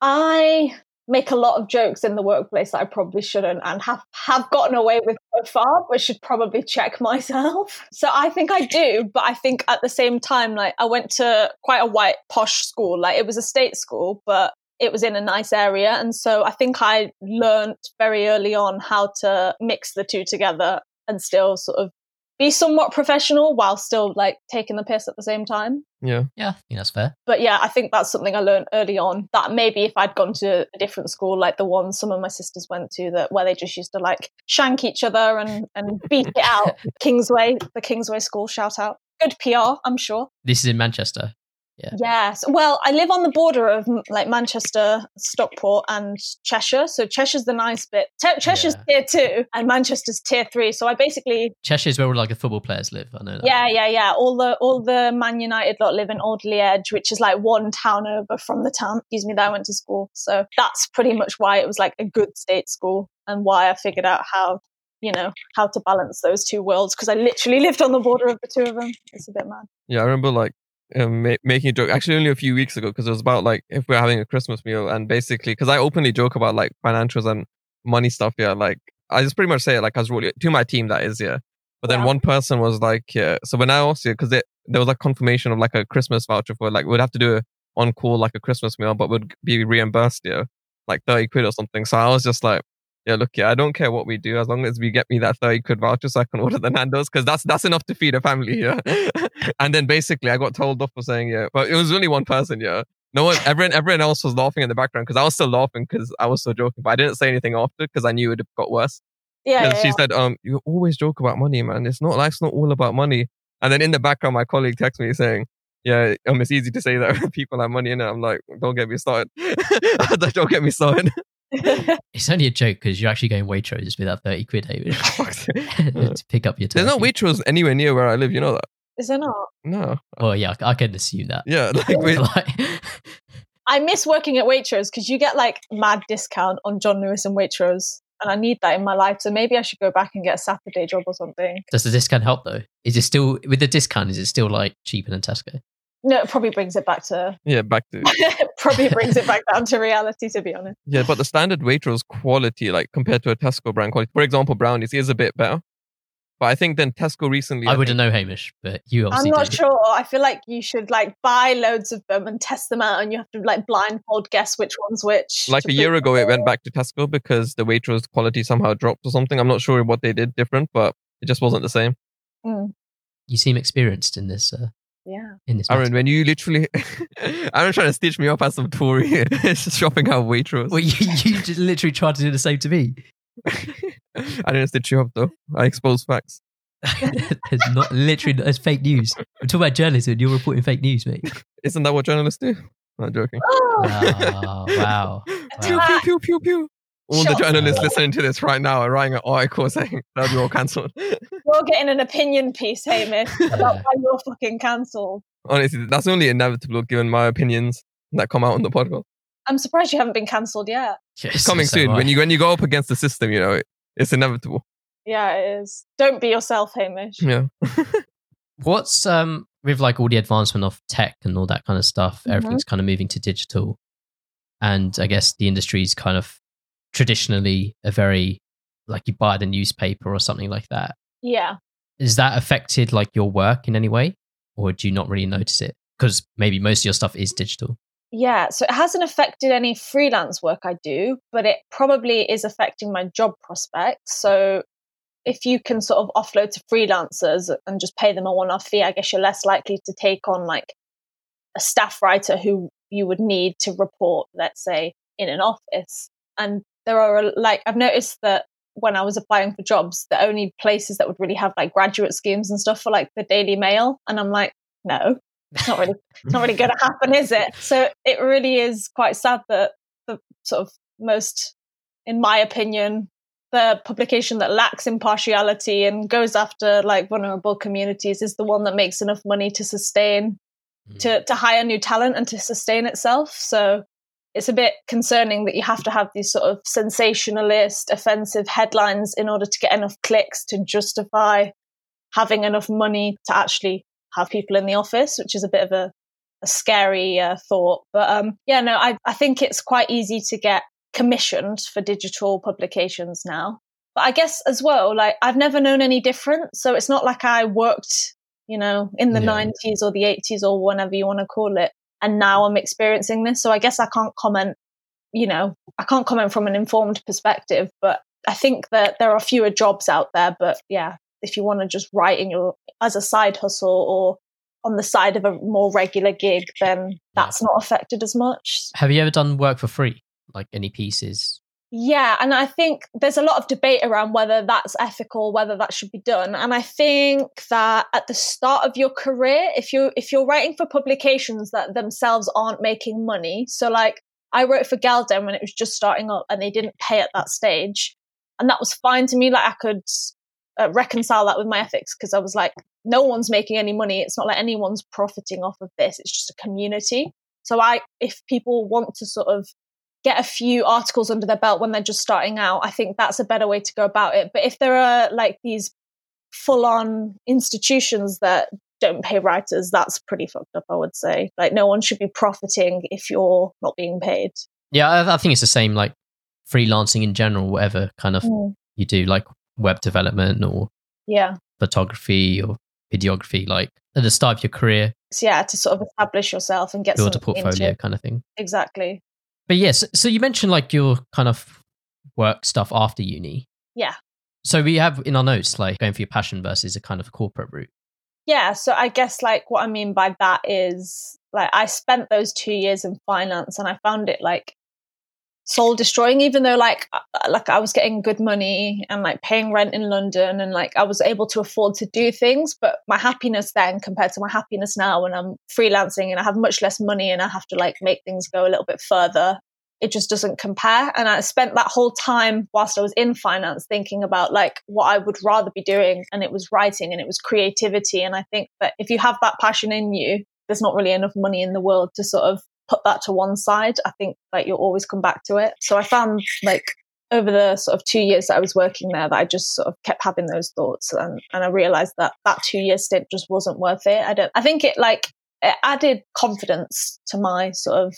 I make a lot of jokes in the workplace that I probably shouldn't and have, have gotten away with so far, but should probably check [LAUGHS] myself. So I think I do, but I think at the same time, like I went to quite a white posh school. Like it was a state school, but it was in a nice area. And so I think I learned very early on how to mix the two together and still sort of be somewhat professional while still like taking the piss at the same time. Yeah. Yeah, I think that's fair. But yeah, I think that's something I learned early on that maybe if I'd gone to a different school like the one some of my sisters went to that where they just used to like shank each other and, and beat it out. [LAUGHS] Kingsway, the Kingsway school shout out. Good PR, I'm sure. This is in Manchester. Yeah. Yes. Well, I live on the border of like Manchester, Stockport, and Cheshire. So Cheshire's the nice bit. Ch- Cheshire's yeah. tier two, and Manchester's tier three. So I basically Cheshire's where all like the football players live. I know. That. Yeah, yeah, yeah. All the all the Man United lot live in Alderley Edge, which is like one town over from the town. Excuse me, that I went to school. So that's pretty much why it was like a good state school, and why I figured out how you know how to balance those two worlds because I literally lived on the border of the two of them. It's a bit mad. Yeah, I remember like um, ma- making a joke actually only a few weeks ago because it was about like if we're having a Christmas meal and basically because I openly joke about like financials and money stuff. Yeah, like I just pretty much say it like I was really to my team that is yeah. But then yeah. one person was like, yeah. So when I asked you, because there was like confirmation of like a Christmas voucher for like we'd have to do a on call like a Christmas meal, but would be reimbursed yeah, like thirty quid or something. So I was just like, yeah, look, yeah, I don't care what we do as long as we get me that 30 quid voucher so I can [LAUGHS] order the Nando's because that's that's enough to feed a family, yeah. [LAUGHS] and then basically I got told off for saying, yeah, but it was only one person, yeah. No one, everyone, everyone else was laughing in the background because I was still laughing because I was so joking, but I didn't say anything after because I knew it got worse. Yeah, yeah she yeah. said, um, you always joke about money, man. It's not life's not all about money. And then in the background, my colleague texted me saying, yeah, um, it's easy to say that [LAUGHS] people have money in it. I'm like, don't get me started. [LAUGHS] don't get me started. [LAUGHS] it's only a joke because you're actually going Waitrose with that 30 quid, David, to pick up your turkey. There's no Waitrose anywhere near where I live, you know that? Is there not? No. Well, yeah, I can assume that. Yeah, [LAUGHS] like, like I miss working at Waitrose because you get like mad discount on John Lewis and Waitrose. And I need that in my life. So maybe I should go back and get a Saturday job or something. Does the discount help though? Is it still, with the discount, is it still like cheaper than Tesco? No, it probably brings it back to yeah, back to [LAUGHS] probably brings it back down [LAUGHS] to reality. To be honest, yeah. But the standard Waitrose quality, like compared to a Tesco brand quality, for example, brownies is a bit better. But I think then Tesco recently. I, I wouldn't know Hamish, but you obviously. I'm not do. sure. I feel like you should like buy loads of them and test them out, and you have to like blindfold guess which one's which. Like a year ago, it went back to Tesco because the Waitrose quality somehow dropped or something. I'm not sure what they did different, but it just wasn't the same. Mm. You seem experienced in this. Uh, yeah. In this Aaron, matter. when you literally, [LAUGHS] Aaron trying to stitch me up as some Tory [LAUGHS] shopping out Waitrose. Well, you, you just literally tried to do the same to me. [LAUGHS] I didn't stitch you up though. I exposed facts. [LAUGHS] it's not literally it's fake news. We're talking about journalism you're reporting fake news, mate. Isn't that what journalists do? I'm not joking. [GASPS] Oh. Wow. wow. Pew, pew, pew, pew, pew. all the journalists fired. listening to this right now are writing an article saying that we're all cancelled. [LAUGHS] You're getting an opinion piece, Hamish, [LAUGHS] about Yeah. why you're fucking cancelled. Honestly, that's only inevitable given my opinions that come out on the podcast. I'm surprised you haven't been cancelled yet. Yes, Coming so soon. am When you when you go up against the system, you know, it, it's inevitable. Yeah, it is. Don't be yourself, Hamish. Yeah. [LAUGHS] What's um with like all the advancement of tech and all that kind of stuff, Mhm. everything's kind of moving to digital. And I guess the industry's kind of traditionally a very like you buy the newspaper or something like that. Yeah. Is that affected like your work in any way? Or do you not really notice it? Because maybe most of your stuff is digital. Yeah, so it hasn't affected any freelance work I do, but it probably is affecting my job prospects. So if you can sort of offload to freelancers and just pay them a one off fee, I guess you're less likely to take on like a staff writer who you would need to report, let's say, in an office. And there are like, I've noticed that when I was applying for jobs, the only places that would really have like graduate schemes and stuff for like the Daily Mail. And I'm like, no, it's not really it's not really going to happen, is it? So it really is quite sad that the sort of most, in my opinion, the publication that lacks impartiality and goes after like vulnerable communities is the one that makes enough money to sustain, Mm. to to hire new talent and to sustain itself. So it's a bit concerning that you have to have these sort of sensationalist, offensive headlines in order to get enough clicks to justify having enough money to actually have people in the office, which is a bit of a, a scary uh, thought. But um, yeah, no, I, I think it's quite easy to get commissioned for digital publications now. But I guess as well, like I've never known any different. So it's not like I worked, you know, in the Yeah. 90s or the 80s or whenever you want to call it. And now I'm experiencing this. So I guess I can't comment, you know, I can't comment from an informed perspective. But I think that there are fewer jobs out there. But yeah, if you want to just write in your as a side hustle or on the side of a more regular gig, then that's not affected as much. Have you ever done work for free? Like any pieces? Yeah, and I think there's a lot of debate around whether that's ethical, whether that should be done. And I think that at the start of your career, if you if you're writing for publications that themselves aren't making money, so like I wrote for Galdem when it was just starting up and they didn't pay at that stage, and that was fine to me. Like I could uh, reconcile that with my ethics because I was like, no one's making any money. It's not like anyone's profiting off of this. It's just a community. So I, if people want to sort of get a few articles under their belt when they're just starting out, I think that's a better way to go about it. But if there are like these full on institutions that don't pay writers, that's pretty fucked up, I would say. Like, no one should be profiting if you're not being paid. Yeah, I, I think it's the same like freelancing in general, whatever kind of Mm. you do, like web development or Yeah. photography or videography, like at the start of your career, So, yeah, to sort of establish yourself and get build a into portfolio it. kind of thing. Exactly. But yes, so you mentioned like your kind of work stuff after uni. Yeah. So we have in our notes like going for your passion versus a kind of corporate route. Yeah, so I guess like what I mean by that is like I spent those 2 years in finance and I found it like soul destroying even though like uh, like I was getting good money and like paying rent in London and like I was able to afford to do things. But my happiness then compared to my happiness now when I'm freelancing and I have much less money and I have to like make things go a little bit further it just doesn't compare. And I spent that whole time whilst I was in finance thinking about like what I would rather be doing and it was writing and it was creativity. And I think that if you have that passion in you there's not really enough money in the world to sort of put that to one side. I think like you'll always come back to it. So I found like over the sort of two years that I was working there that I just sort of kept having those thoughts and, and I realized that that two year stint just wasn't worth it. I don't, I think it like, it added confidence to my sort of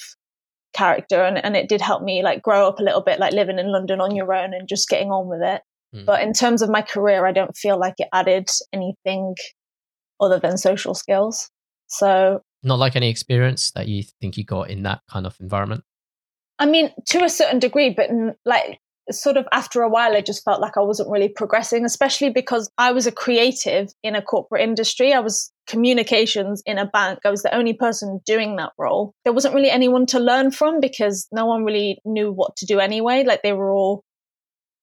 character and, and it did help me like grow up a little bit, like living in London on your own and just getting on with it. Mm. But in terms of my career, I don't feel like it added anything other than social skills. So Not like any experience that you think you got in that kind of environment. I mean, to a certain degree, but like sort of after a while, I just felt like I wasn't really progressing, especially because I was a creative in a corporate industry. I was communications in a bank. I was the only person doing that role. There wasn't really anyone to learn from because no one really knew what to do anyway. Like they were all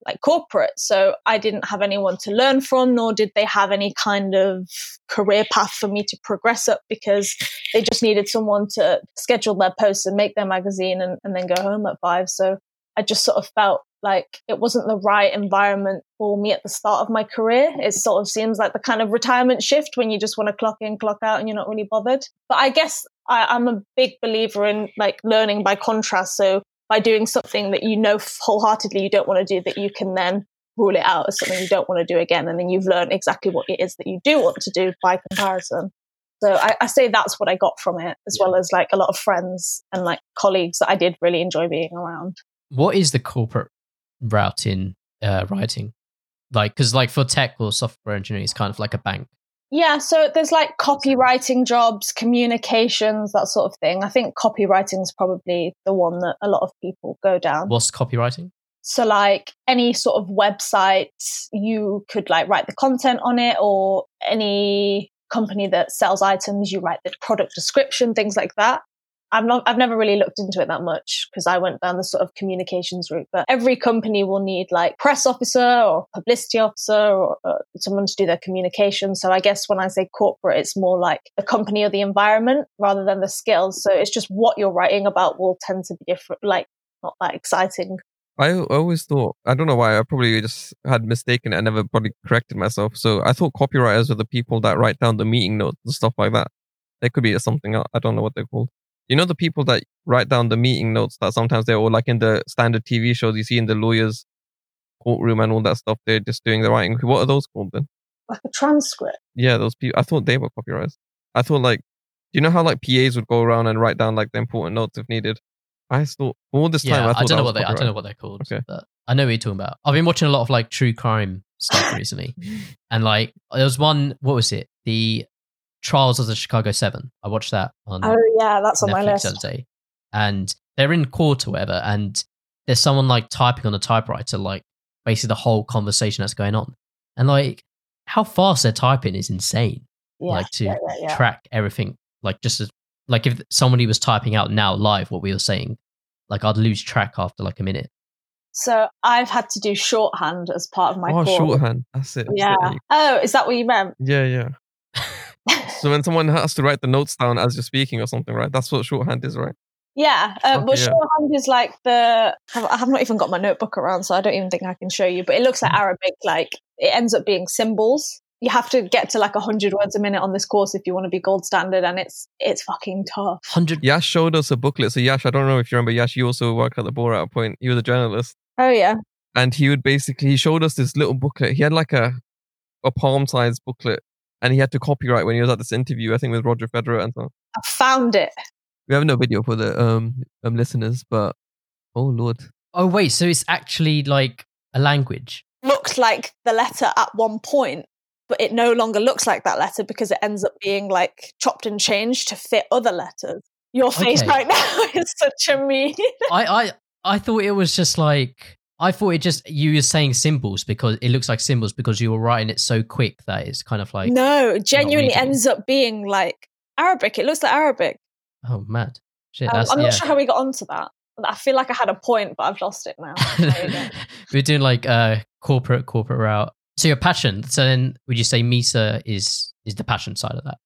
like corporate. So I didn't have anyone to learn from, nor did they have any kind of career path for me to progress up because they just needed someone to schedule their posts and make their magazine and, and then go home at five. So I just sort of felt like it wasn't the right environment for me at the start of my career. It sort of seems like the kind of retirement shift when you just want to clock in, clock out, and you're not really bothered. But I guess I, I'm a big believer in like learning by contrast. So by doing something that you know wholeheartedly you don't want to do, that you can then rule it out as something you don't want to do again, and then you've learned exactly what it is that you do want to do by comparison. So I, I say that's what I got from it, as well as like a lot of friends and like colleagues that I did really enjoy being around. What is the corporate route in uh, writing? Like, because like for tech or software engineering, it's kind of like a bank. Yeah, so there's like copywriting jobs, communications, that sort of thing. I think copywriting is probably the one that a lot of people go down. What's copywriting? So like any sort of website, you could like write the content on it or any company that sells items, you write the product description, things like that. I've not, I've never really looked into it that much because I went down the sort of communications route. But every company will need like press officer or publicity officer or uh, someone to do their communication. So I guess when I say corporate, it's more like the company or the environment rather than the skills. So it's just what you're writing about will tend to be different, like not that exciting. I always thought I don't know why I probably just had mistaken. I never probably corrected myself. So I thought copywriters are the people that write down the meeting notes and stuff like that. They could be something. I don't know what they're called. You know the people that write down the meeting notes that sometimes they're all like in the standard TV shows you see in the lawyers courtroom and all that stuff. They're just doing the writing. What are those called then? Like a transcript. Yeah, those people. I thought they were copywriters. I thought like, do you know how like PAs would go around and write down like the important notes if needed? I thought all this time. Yeah, I, thought I, don't know what they. I don't know what they're called. Okay. But I know what you're talking about. I've been watching a lot of like true crime stuff [LAUGHS] recently. And like there was one what was it? The Trials of the Chicago Seven. I watched that on Oh yeah, that's on my list. the other day. And they're in court or whatever, and there's someone like typing on a typewriter, like basically the whole conversation that's going on. And like how fast they're typing is insane. Yeah, like to yeah, yeah, yeah. track everything. Like just as like if somebody was typing out now live what we were saying, like I'd lose track after like a minute. So I've had to do shorthand as part of my oh, course. shorthand. That's it. That's Yeah. it. Oh, is that what you meant? Yeah, yeah. So when someone has to write the notes down as you're speaking or something, right? That's what shorthand is, right? Yeah, uh, Okay, well, yeah. shorthand is like the. I have not even got my notebook around, so I don't even think I can show you. But it looks like Mm. Arabic. Like it ends up being symbols. You have to get to like hundred words a minute on this course if you want to be gold standard, and it's it's fucking tough. Hundred Yash showed us a booklet. So Yash, I don't know if you remember Yash, you also worked at the Bora at a point. He was a journalist. Oh yeah, And he would basically he showed us this little booklet. He had like a a palm sized booklet and he had to copyright when he was at this interview, I think with Roger Federer and so on. I found it. We have no video for the um, um listeners, but oh lord. Oh wait, so it's actually like a language. Looked like the letter at one point, but it no longer looks like that letter because it ends up being like chopped and changed to fit other letters. Your face Okay. right [LAUGHS] now is such a me. I, I I thought it was just like I thought it just you were saying symbols because it looks like symbols because you were writing it so quick that it's kind of like no, it genuinely ends up being like Arabic. It looks like Arabic. oh mad shit. Um, That's I'm yeah. not sure how we got onto that. I feel like I had a point, but I've lost it now. There you go. [LAUGHS] We're doing like a corporate corporate route. So your passion. So then would you say Misa is is the passion side of that?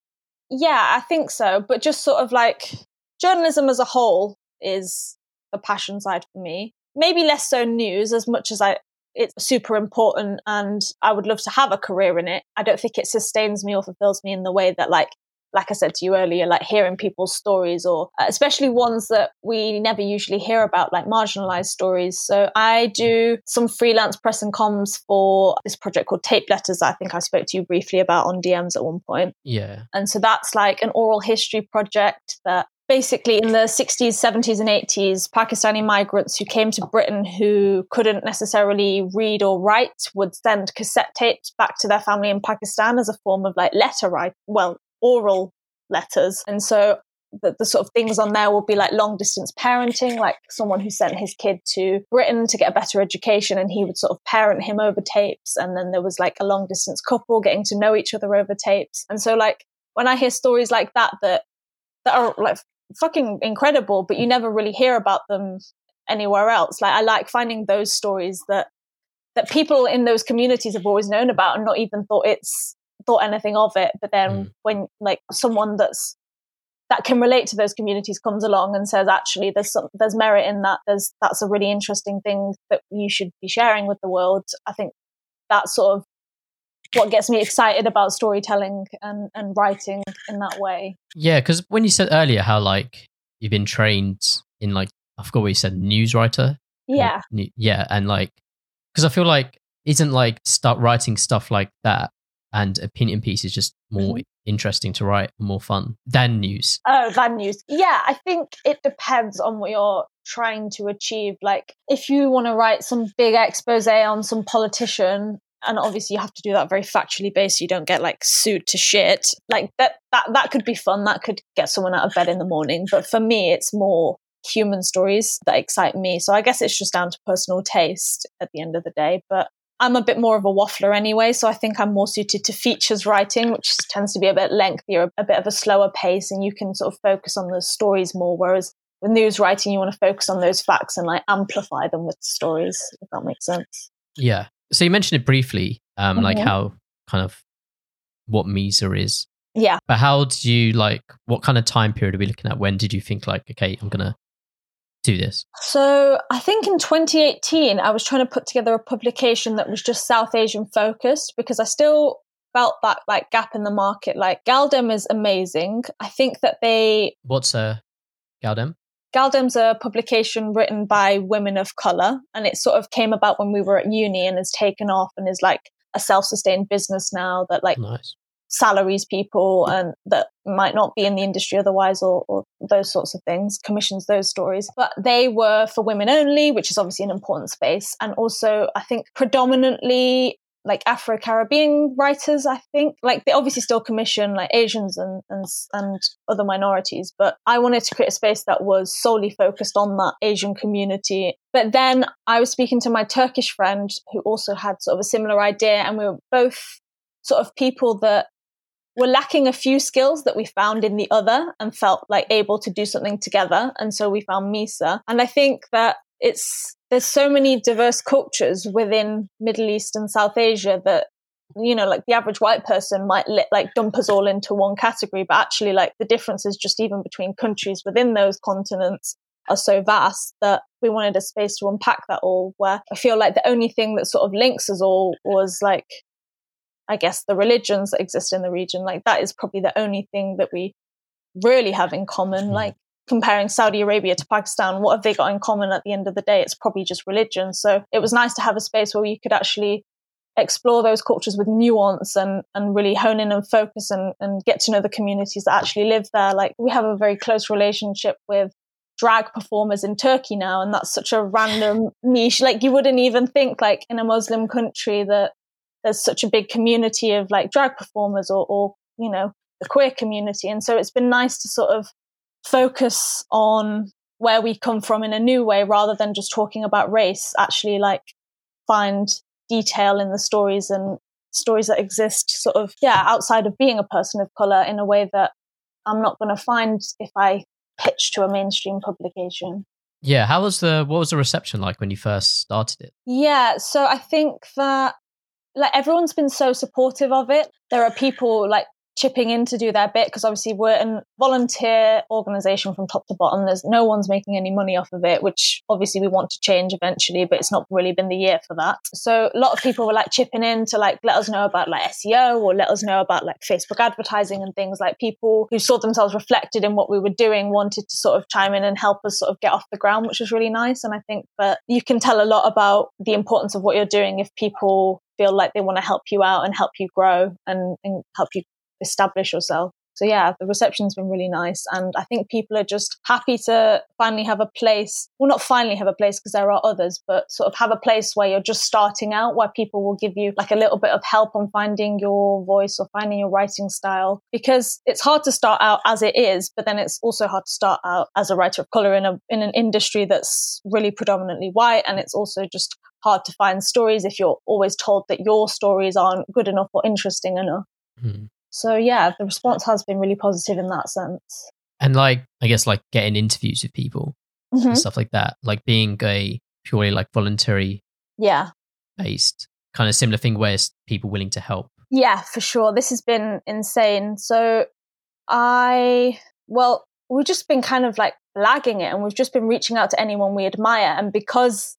yeah, I think so. But just sort of like journalism as a whole is the passion side for me. Maybe less so news as much as I it's super important and I would love to have a career in it. I don't think it sustains me or fulfills me in the way that like like I said to you earlier, like hearing people's stories or uh, especially ones that we never usually hear about, like marginalized stories. So I do some freelance press and comms for this project called Tape Letters I think I spoke to you briefly about on DMs at one point. Yeah. And so that's like an oral history project that basically in the 60s, 70s, and 80s, Pakistani migrants who came to Britain who couldn't necessarily read or write would send cassette tapes back to their family in Pakistan as a form of like letter write, well, oral letters. And so the, the sort of things on there will be like long distance parenting, like someone who sent his kid to Britain to get a better education and he would sort of parent him over tapes. And then there was like a long distance couple getting to know each other over tapes. And so like when I hear stories like that that that are like fucking incredible, but you never really hear about them anywhere else. Like I like finding those stories that that people in those communities have always known about and not even thought it's thought anything of it. But then Mm. when like someone that's that can relate to those communities comes along and says actually there's some, there's merit in that there's that's a really interesting thing that you should be sharing with the world i think that sort of what gets me excited about storytelling and, and writing in that way Yeah, because when you said earlier how like you've been trained in like I forgot what you said, news writer. yeah New- yeah, and like because I feel like isn't like start writing stuff like that and opinion pieces just more Mhm. interesting to write, more fun than news. Oh, that news. Yeah, I think it depends on what you're trying to achieve. Like, if you want to write some big expose on some politician, and obviously you have to do that very factually based, so you don't get like sued to shit. Like that, that that could be fun. That could get someone out of bed in the morning. But for me, it's more human stories that excite me. So I guess it's just down to personal taste at the end of the day. But I'm a bit more of a waffler anyway, so I think I'm more suited to features writing, which tends to be a bit lengthier, a bit of a slower pace, and you can sort of focus on the stories more. Whereas with news writing, you want to focus on those facts and like amplify them with stories, if that makes sense. Yeah. So you mentioned it briefly, um, like Mhm. how kind of what Misa is. Yeah. But how did you like what kind of time period are we looking at? When did you think like, okay, I'm gonna do this? So I think in 2018, I was trying to put together a publication that was just South Asian focused because I still felt that like gap in the market. Like Galdem is amazing. I think that they What's uh Galdem? Galdem's a publication written by women of color, and it sort of came about when we were at uni and has taken off and is like a self-sustained business now that like Nice. salaries people and that might not be in the industry otherwise or, or those sorts of things commissions those stories but they were for women only which is obviously an important space and also i think predominantly like afro-caribbean writers i think like they obviously still commission like asians and and, and other minorities but i wanted to create a space that was solely focused on that asian community but then i was speaking to my turkish friend who also had sort of a similar idea and we were both sort of people that were lacking a few skills that we found in the other and felt like able to do something together. And so we found Misa. And I think that it's, there's so many diverse cultures within Middle East and South Asia that, you know, like the average white person might li- like dump us all into one category, but actually like the differences just even between countries within those continents are so vast that we wanted a space to unpack that all where I feel like the only thing that sort of links us all was like I guess the religions that exist in the region, like that is probably the only thing that we really have in common. Mhm. Like comparing Saudi Arabia to Pakistan, what have they got in common at the end of the day? It's probably just religion. So it was nice to have a space where you could actually explore those cultures with nuance and, and really hone in and focus and, and get to know the communities that actually live there. Like we have a very close relationship with drag performers in Turkey now, and that's such a random [LAUGHS] niche. Like you wouldn't even think like in a Muslim country that there's such a big community of like drag performers or, or you know the queer community and so it's been nice to sort of focus on where we come from in a new way rather than just talking about race actually like find detail in the stories and stories that exist sort of yeah outside of being a person of color in a way that i'm not going to find if i pitch to a mainstream publication Yeah. How was the what was the reception like when you first started it? Yeah, so I think that like everyone's been so supportive of it. There are people like chipping in to do their bit because obviously we're a volunteer organization from top to bottom. There's no one's making any money off of it, which obviously we want to change eventually, but it's not really been the year for that. So a lot of people were like chipping in to like let us know about like SEO or let us know about like Facebook advertising and things like people who saw themselves reflected in what we were doing wanted to sort of chime in and help us sort of get off the ground, which was really nice. And I think that you can tell a lot about the importance of what you're doing if people feel like they want to help you out and help you grow and, and help you establish yourself. So yeah, the reception's been really nice. And I think people are just happy to finally have a place. Well, not finally have a place because there are others, but sort of have a place where you're just starting out, where people will give you like a little bit of help on finding your voice or finding your writing style. Because it's hard to start out as it is, but then it's also hard to start out as a writer of color in a in an industry that's really predominantly white. And it's also just hard to find stories if you're always told that your stories aren't good enough or interesting enough. Hmm. So yeah, the response has been really positive in that sense. And like I guess like getting interviews with people Mhm. and stuff like that. Like being a purely like voluntary Yeah, based kind of similar thing where it's people willing to help. yeah, for sure. This has been insane. So I well, we've just been kind of like lagging it and we've just been reaching out to anyone we admire. And because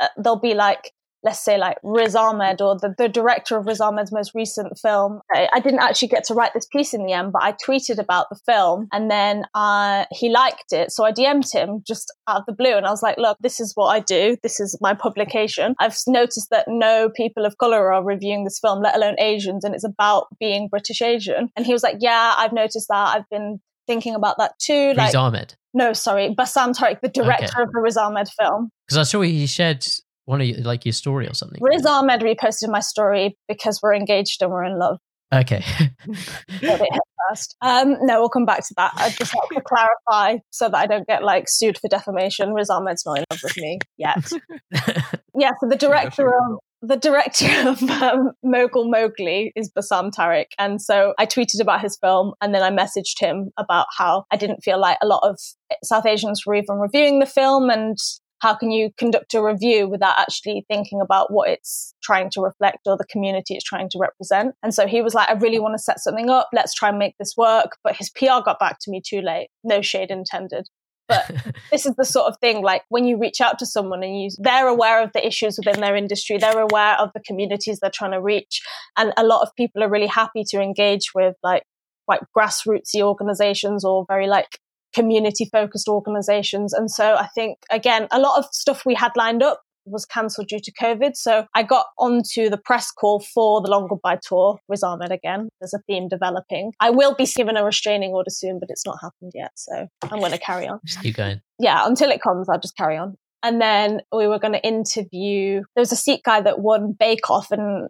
uh, they'll be like, let's say like Riz Ahmed or the, the director of Riz Ahmed's most recent film. I, I, didn't actually get to write this piece in the end, but I tweeted about the film and then uh, he liked it. So I DM'd him just out of the blue and I was like, look, this is what I do. This is my publication. I've noticed that no people of color are reviewing this film, let alone Asians, and it's about being British Asian. And he was like, yeah, I've noticed that. I've been thinking about that too. Riz like, Ahmed. No, sorry, Bassam Tariq, the director okay. of the Riz Ahmed film. Because I saw he shared one of your, like your story or something. Riz Ahmed reposted my story because we're engaged and we're in love. Okay. [LAUGHS] first. Um, no, we'll come back to that. I just like to clarify so that I don't get like sued for defamation. Riz Ahmed's not in love with me yet. [LAUGHS] yeah, so the director of the director [LAUGHS] of um, Mogul Mowgli is Bassam Tariq. And so I tweeted about his film and then I messaged him about how I didn't feel like a lot of South Asians were even reviewing the film and how can you conduct a review without actually thinking about what it's trying to reflect or the community it's trying to represent? And so he was like, I really want to set something up. Let's try and make this work. But his PR got back to me too late. No shade intended. But [LAUGHS] this is the sort of thing like when you reach out to someone and you they're aware of the issues within their industry, they're aware of the communities they're trying to reach. And a lot of people are really happy to engage with like quite grassrootsy organizations or very like community focused organizations. And so I think, again, a lot of stuff we had lined up was cancelled due to COVID. So I got onto the press call for the Long Goodbye Tour with Ahmed again. There's a theme developing. I will be given a restraining order soon, but it's not happened yet. So I'm going to carry on. Just keep going. Yeah, until it comes, I'll just carry on. And then we were going to interview, there was a Sikh guy that won Bake Off and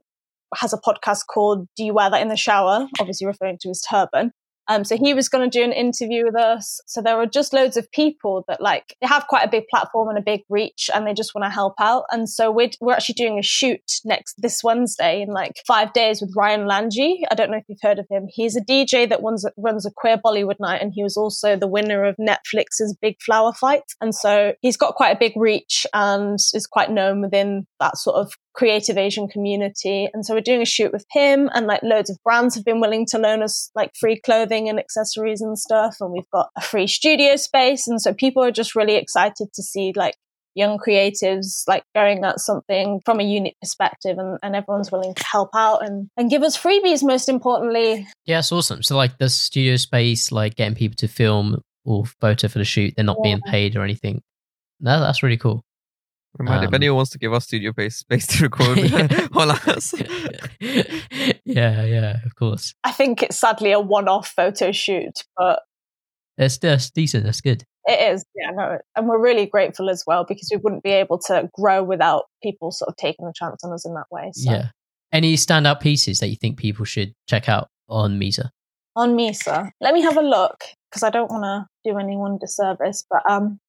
has a podcast called Do You Wear That in the Shower? Obviously referring to his turban. Um, so he was going to do an interview with us. So there were just loads of people that like they have quite a big platform and a big reach, and they just want to help out. And so we're we're actually doing a shoot next this Wednesday in like five days with Ryan Lanji. I don't know if you've heard of him. He's a DJ that runs runs a queer Bollywood night, and he was also the winner of Netflix's Big Flower Fight. And so he's got quite a big reach and is quite known within that sort of creative Asian community. And so we're doing a shoot with him and like loads of brands have been willing to loan us like free clothing and accessories and stuff. And we've got a free studio space. And so people are just really excited to see like young creatives like going at something from a unique perspective and, and everyone's willing to help out and, and give us freebies most importantly. Yeah, it's awesome. So like the studio space, like getting people to film or photo for the shoot, they're not yeah. being paid or anything. That, that's really cool. Remind um, if anyone wants to give us studio space space to record [LAUGHS] [LAUGHS] on us. yeah, yeah, of course. I think it's sadly a one-off photo shoot, but it's just decent. That's good. It is, yeah, no, and we're really grateful as well because we wouldn't be able to grow without people sort of taking a chance on us in that way. So. Yeah. Any standout pieces that you think people should check out on Misa? On Misa, let me have a look because I don't want to do anyone disservice, but um,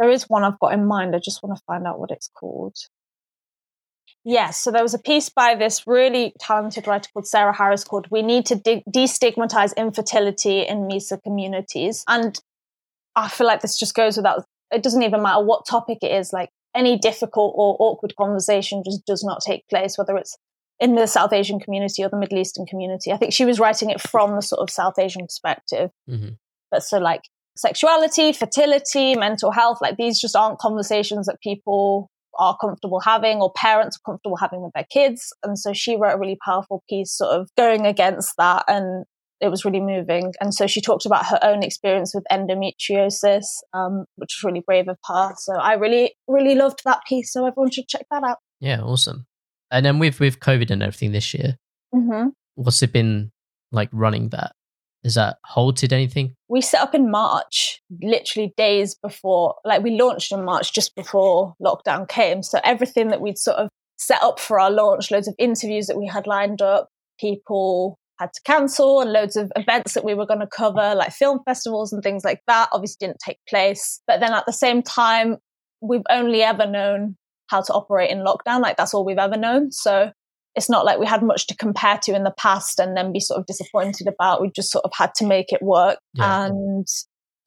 there is one I've got in mind. I just want to find out what it's called. Yes, so there was a piece by this really talented writer called Sarah Harris called We Need to de- Destigmatize Infertility in Misa Communities. And I feel like this just goes without, it doesn't even matter what topic it is, like any difficult or awkward conversation just does not take place, whether it's in the South Asian community or the Middle Eastern community. I think she was writing it from the sort of South Asian perspective. Mm-hmm. But so, like, sexuality, fertility, mental health, like these just aren't conversations that people are comfortable having or parents are comfortable having with their kids. And so she wrote a really powerful piece sort of going against that and it was really moving. And so she talked about her own experience with endometriosis, um, which was really brave of her. So I really, really loved that piece. So everyone should check that out. Yeah, awesome. And then with with COVID and everything this year, mm-hmm. what's it been like running that? Is that halted anything? We set up in March, literally days before, like we launched in March just before lockdown came. So everything that we'd sort of set up for our launch, loads of interviews that we had lined up, people had to cancel and loads of events that we were going to cover, like film festivals and things like that, obviously didn't take place. But then at the same time, we've only ever known how to operate in lockdown. Like that's all we've ever known. So it's not like we had much to compare to in the past and then be sort of disappointed about. We just sort of had to make it work. Yeah. And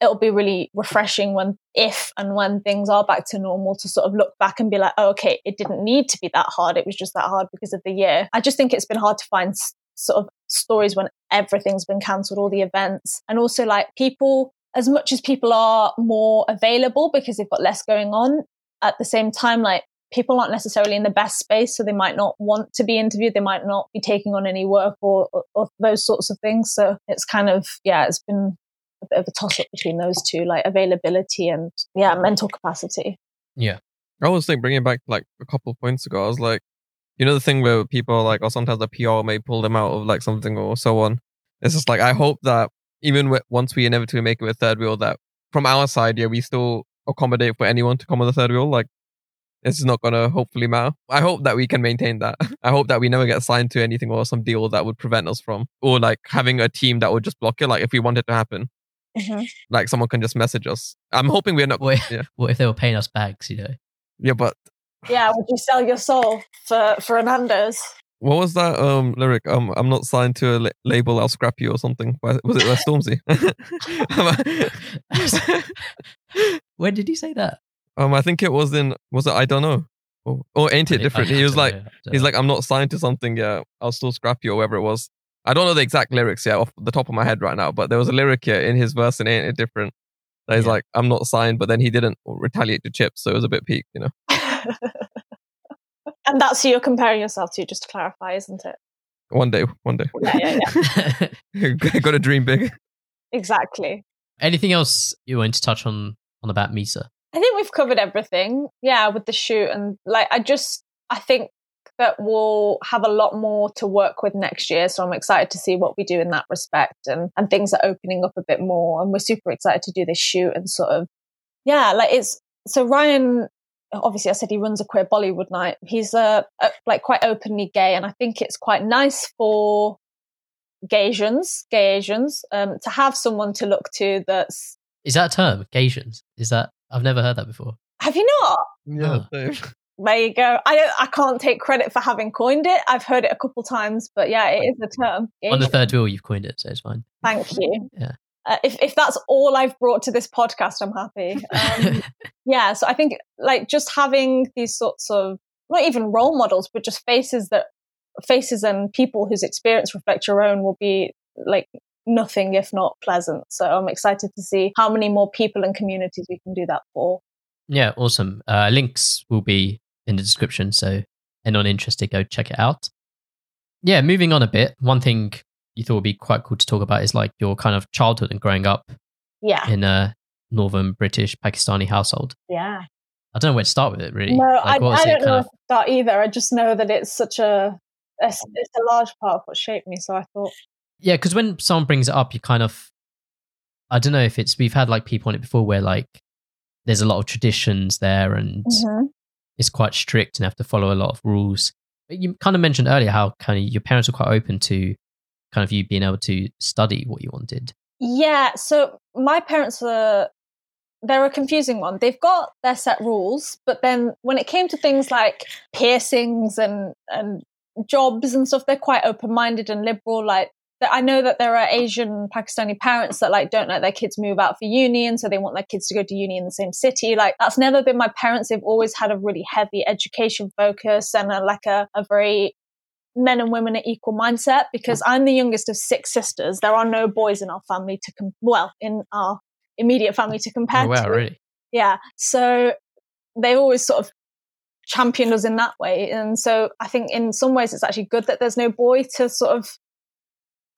it'll be really refreshing when, if and when things are back to normal, to sort of look back and be like, oh, okay, it didn't need to be that hard. It was just that hard because of the year. I just think it's been hard to find sort of stories when everything's been cancelled, all the events, and also like people. As much as people are more available because they've got less going on, at the same time, like people aren't necessarily in the best space, so they might not want to be interviewed. They might not be taking on any work or, or, or those sorts of things. So it's kind of, yeah, it's been a bit of a toss up between those two, like availability and, yeah, mental capacity. Yeah. I was like bringing back like a couple of points ago. I was like, you know, the thing where people are like, or sometimes the PR may pull them out of like something or so on. It's just like, I hope that even w- once we inevitably make it with third wheel, that from our side, yeah, we still accommodate for anyone to come on the third wheel. Like, it's not gonna hopefully matter. I hope that we can maintain that. [LAUGHS] I hope that we never get signed to anything or some deal that would prevent us from, or like having a team that would just block it. Like if we want it to happen, Mm-hmm. like someone can just message us. I'm hoping we're not. What, Yeah. what if they were paying us bags, you know? Yeah, but Yeah, would you sell your soul for, for a Nando's? what was that um lyric? Um, I'm not signed to a la- label. I'll scrap you or something. Why- Was it Stormzy? [LAUGHS] [LAUGHS] when did he say that? Um, I think it was in. Was it? I don't know. Or, or ain't it different? He was like, know, he's like, I'm not signed to something. Yeah, I'll still scrap you or whatever it was. I don't know the exact lyrics yet off the top of my head right now, but there was a lyric here in his verse and ain't it different. That he's Yeah. like, I'm not signed, but then he didn't retaliate to Chips, so it was a bit peak, you know. [LAUGHS] and that's who you're comparing yourself to, just to clarify, isn't it? One day, one day, Yeah, yeah, yeah. [LAUGHS] [LAUGHS] got to dream big. exactly. Anything else you want to touch on on about Misa? I think we've covered everything. Yeah, with the shoot and like I just I think that we'll have a lot more to work with next year. So I'm excited to see what we do in that respect and and things are opening up a bit more and we're super excited to do this shoot and sort of yeah, like it's so Ryan obviously I said he runs a queer Bollywood night. He's a, a like quite openly gay and I think it's quite nice for gay Asians, gay Asians, um, to have someone to look to that's Is that a term? Gasians? Is that? I've never heard that before. have you not? Yeah. same. There you go. I don't, I can't take credit for having coined it. I've heard it a couple times, but yeah, it is a term. On the third wheel, you've coined it, so it's fine. Thank you. Yeah. Uh, if if that's all I've brought to this podcast, I'm happy. Um, [LAUGHS] yeah. So I think like just having these sorts of not even role models, but just faces that faces and people whose experience reflect your own will be like nothing if not pleasant. So I'm excited to see how many more people and communities we can do that for. yeah, awesome. Uh, links will be in the description, so anyone interested, go check it out. Yeah, moving on a bit. One thing you thought would be quite cool to talk about is like your kind of childhood and growing up Yeah. in a northern British Pakistani household. Yeah. I don't know where to start with it really. No, Like, I, I don't know of- that either. I just know that it's such a it's, it's a large part of what shaped me. So I thought, Yeah, because when someone brings it up, you kind of, I don't know if it's we've had like people on it before where like there's a lot of traditions there and mhm. it's quite strict and have to follow a lot of rules. But you kind of mentioned earlier how kind of your parents were quite open to kind of you being able to study what you wanted. yeah. So my parents were they're a confusing one. They've got their set rules, but then when it came to things like piercings and and jobs and stuff, they're quite open minded and liberal. Like I know that there are Asian Pakistani parents that like don't let their kids move out for uni, and so they want their kids to go to uni in the same city. Like that's never been my parents. They've always had a really heavy education focus and a, like a, a very men and women are equal mindset because mm. I'm the youngest of six sisters. There are no boys in our family to com- well in our immediate family to oh, compare Oh, wow, to. really? Yeah. So they've always sort of championed us in that way. And so I think in some ways it's actually good that there's no boy to sort of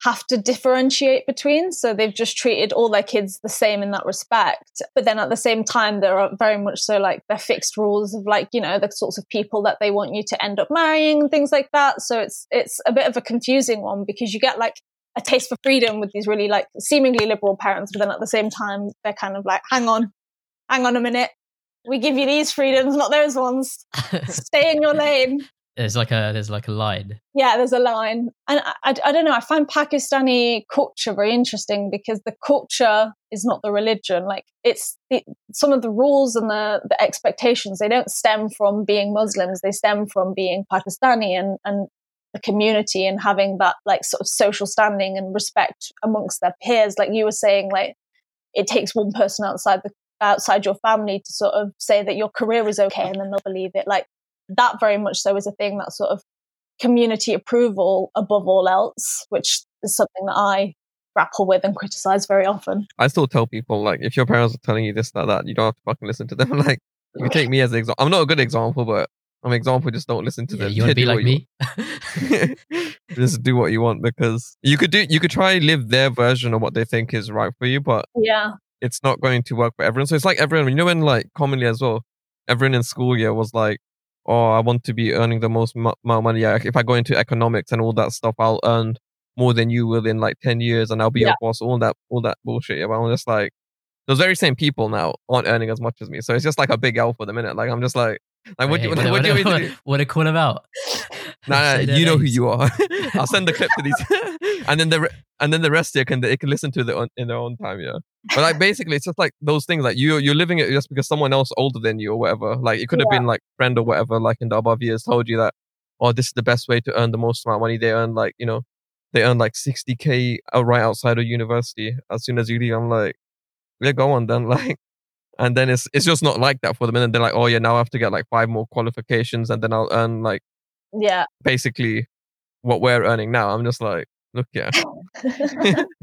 have to differentiate between. So they've just treated all their kids the same in that respect. But then at the same time, there are very much so like they're fixed rules of like, you know, the sorts of people that they want you to end up marrying and things like that. So it's it's a bit of a confusing one because you get like a taste for freedom with these really like seemingly liberal parents, but then at the same time they're kind of like, hang on, hang on a minute. We give you these freedoms, not those ones. [LAUGHS] Stay in your lane. There's like a there's like a line. Yeah, there's a line. And I, I, I don't know, I find Pakistani culture very interesting because the culture is not the religion. Like, it's the, some of the rules and the, the expectations, they don't stem from being Muslims, they stem from being Pakistani and, and the community and having that, like, sort of social standing and respect amongst their peers. Like you were saying, like, it takes one person outside the outside your family to sort of say that your career is okay and then they'll believe it like that very much so is a thing that sort of community approval above all else, which is something that I grapple with and criticize very often. I still tell people like if your parents are telling you this that that you don't have to fucking listen to them. [LAUGHS] Like you take me as an example. I'm not a good example, but I'm an example. Just don't listen to Yeah, them. you want [LAUGHS] to be like me? [LAUGHS] just do what you want because you could do. You could try live their version of what they think is right for you, but Yeah. it's not going to work for everyone. So it's like everyone. You know when like commonly as well, everyone in school year was like, oh, I want to be earning the most mo- amount of money. Yeah, if I go into economics and all that stuff, I'll earn more than you will in like 10 years and I'll be Yeah. your boss, all that, all that bullshit. Yeah, but I'm just like, those very same people now aren't earning as much as me. So it's just like a big L for the minute. Like, I'm just like, like, what do you, Hey, what, do you what, do? what to call him out? Nah, nah, you know who you are. [LAUGHS] I'll send the clip to these, [LAUGHS] and then the re- and then the rest here can they can listen to it in their own time. Yeah, but like basically, it's just like those things like you you're living it just because someone else older than you or whatever. Like it could have Yeah. been like friend or whatever. Like in the above years, told you that oh this is the best way to earn the most amount of money. They earn like you know they earn like 60k uh, right outside of university as soon as you leave. I'm like, yeah, go on then. [LAUGHS] Like. And then it's it's just not like that for them. And then they're like, oh yeah, now I have to get like five more qualifications, and then I'll earn like Yeah. basically what we're earning now. I'm just like, look, yeah. [LAUGHS] [LAUGHS]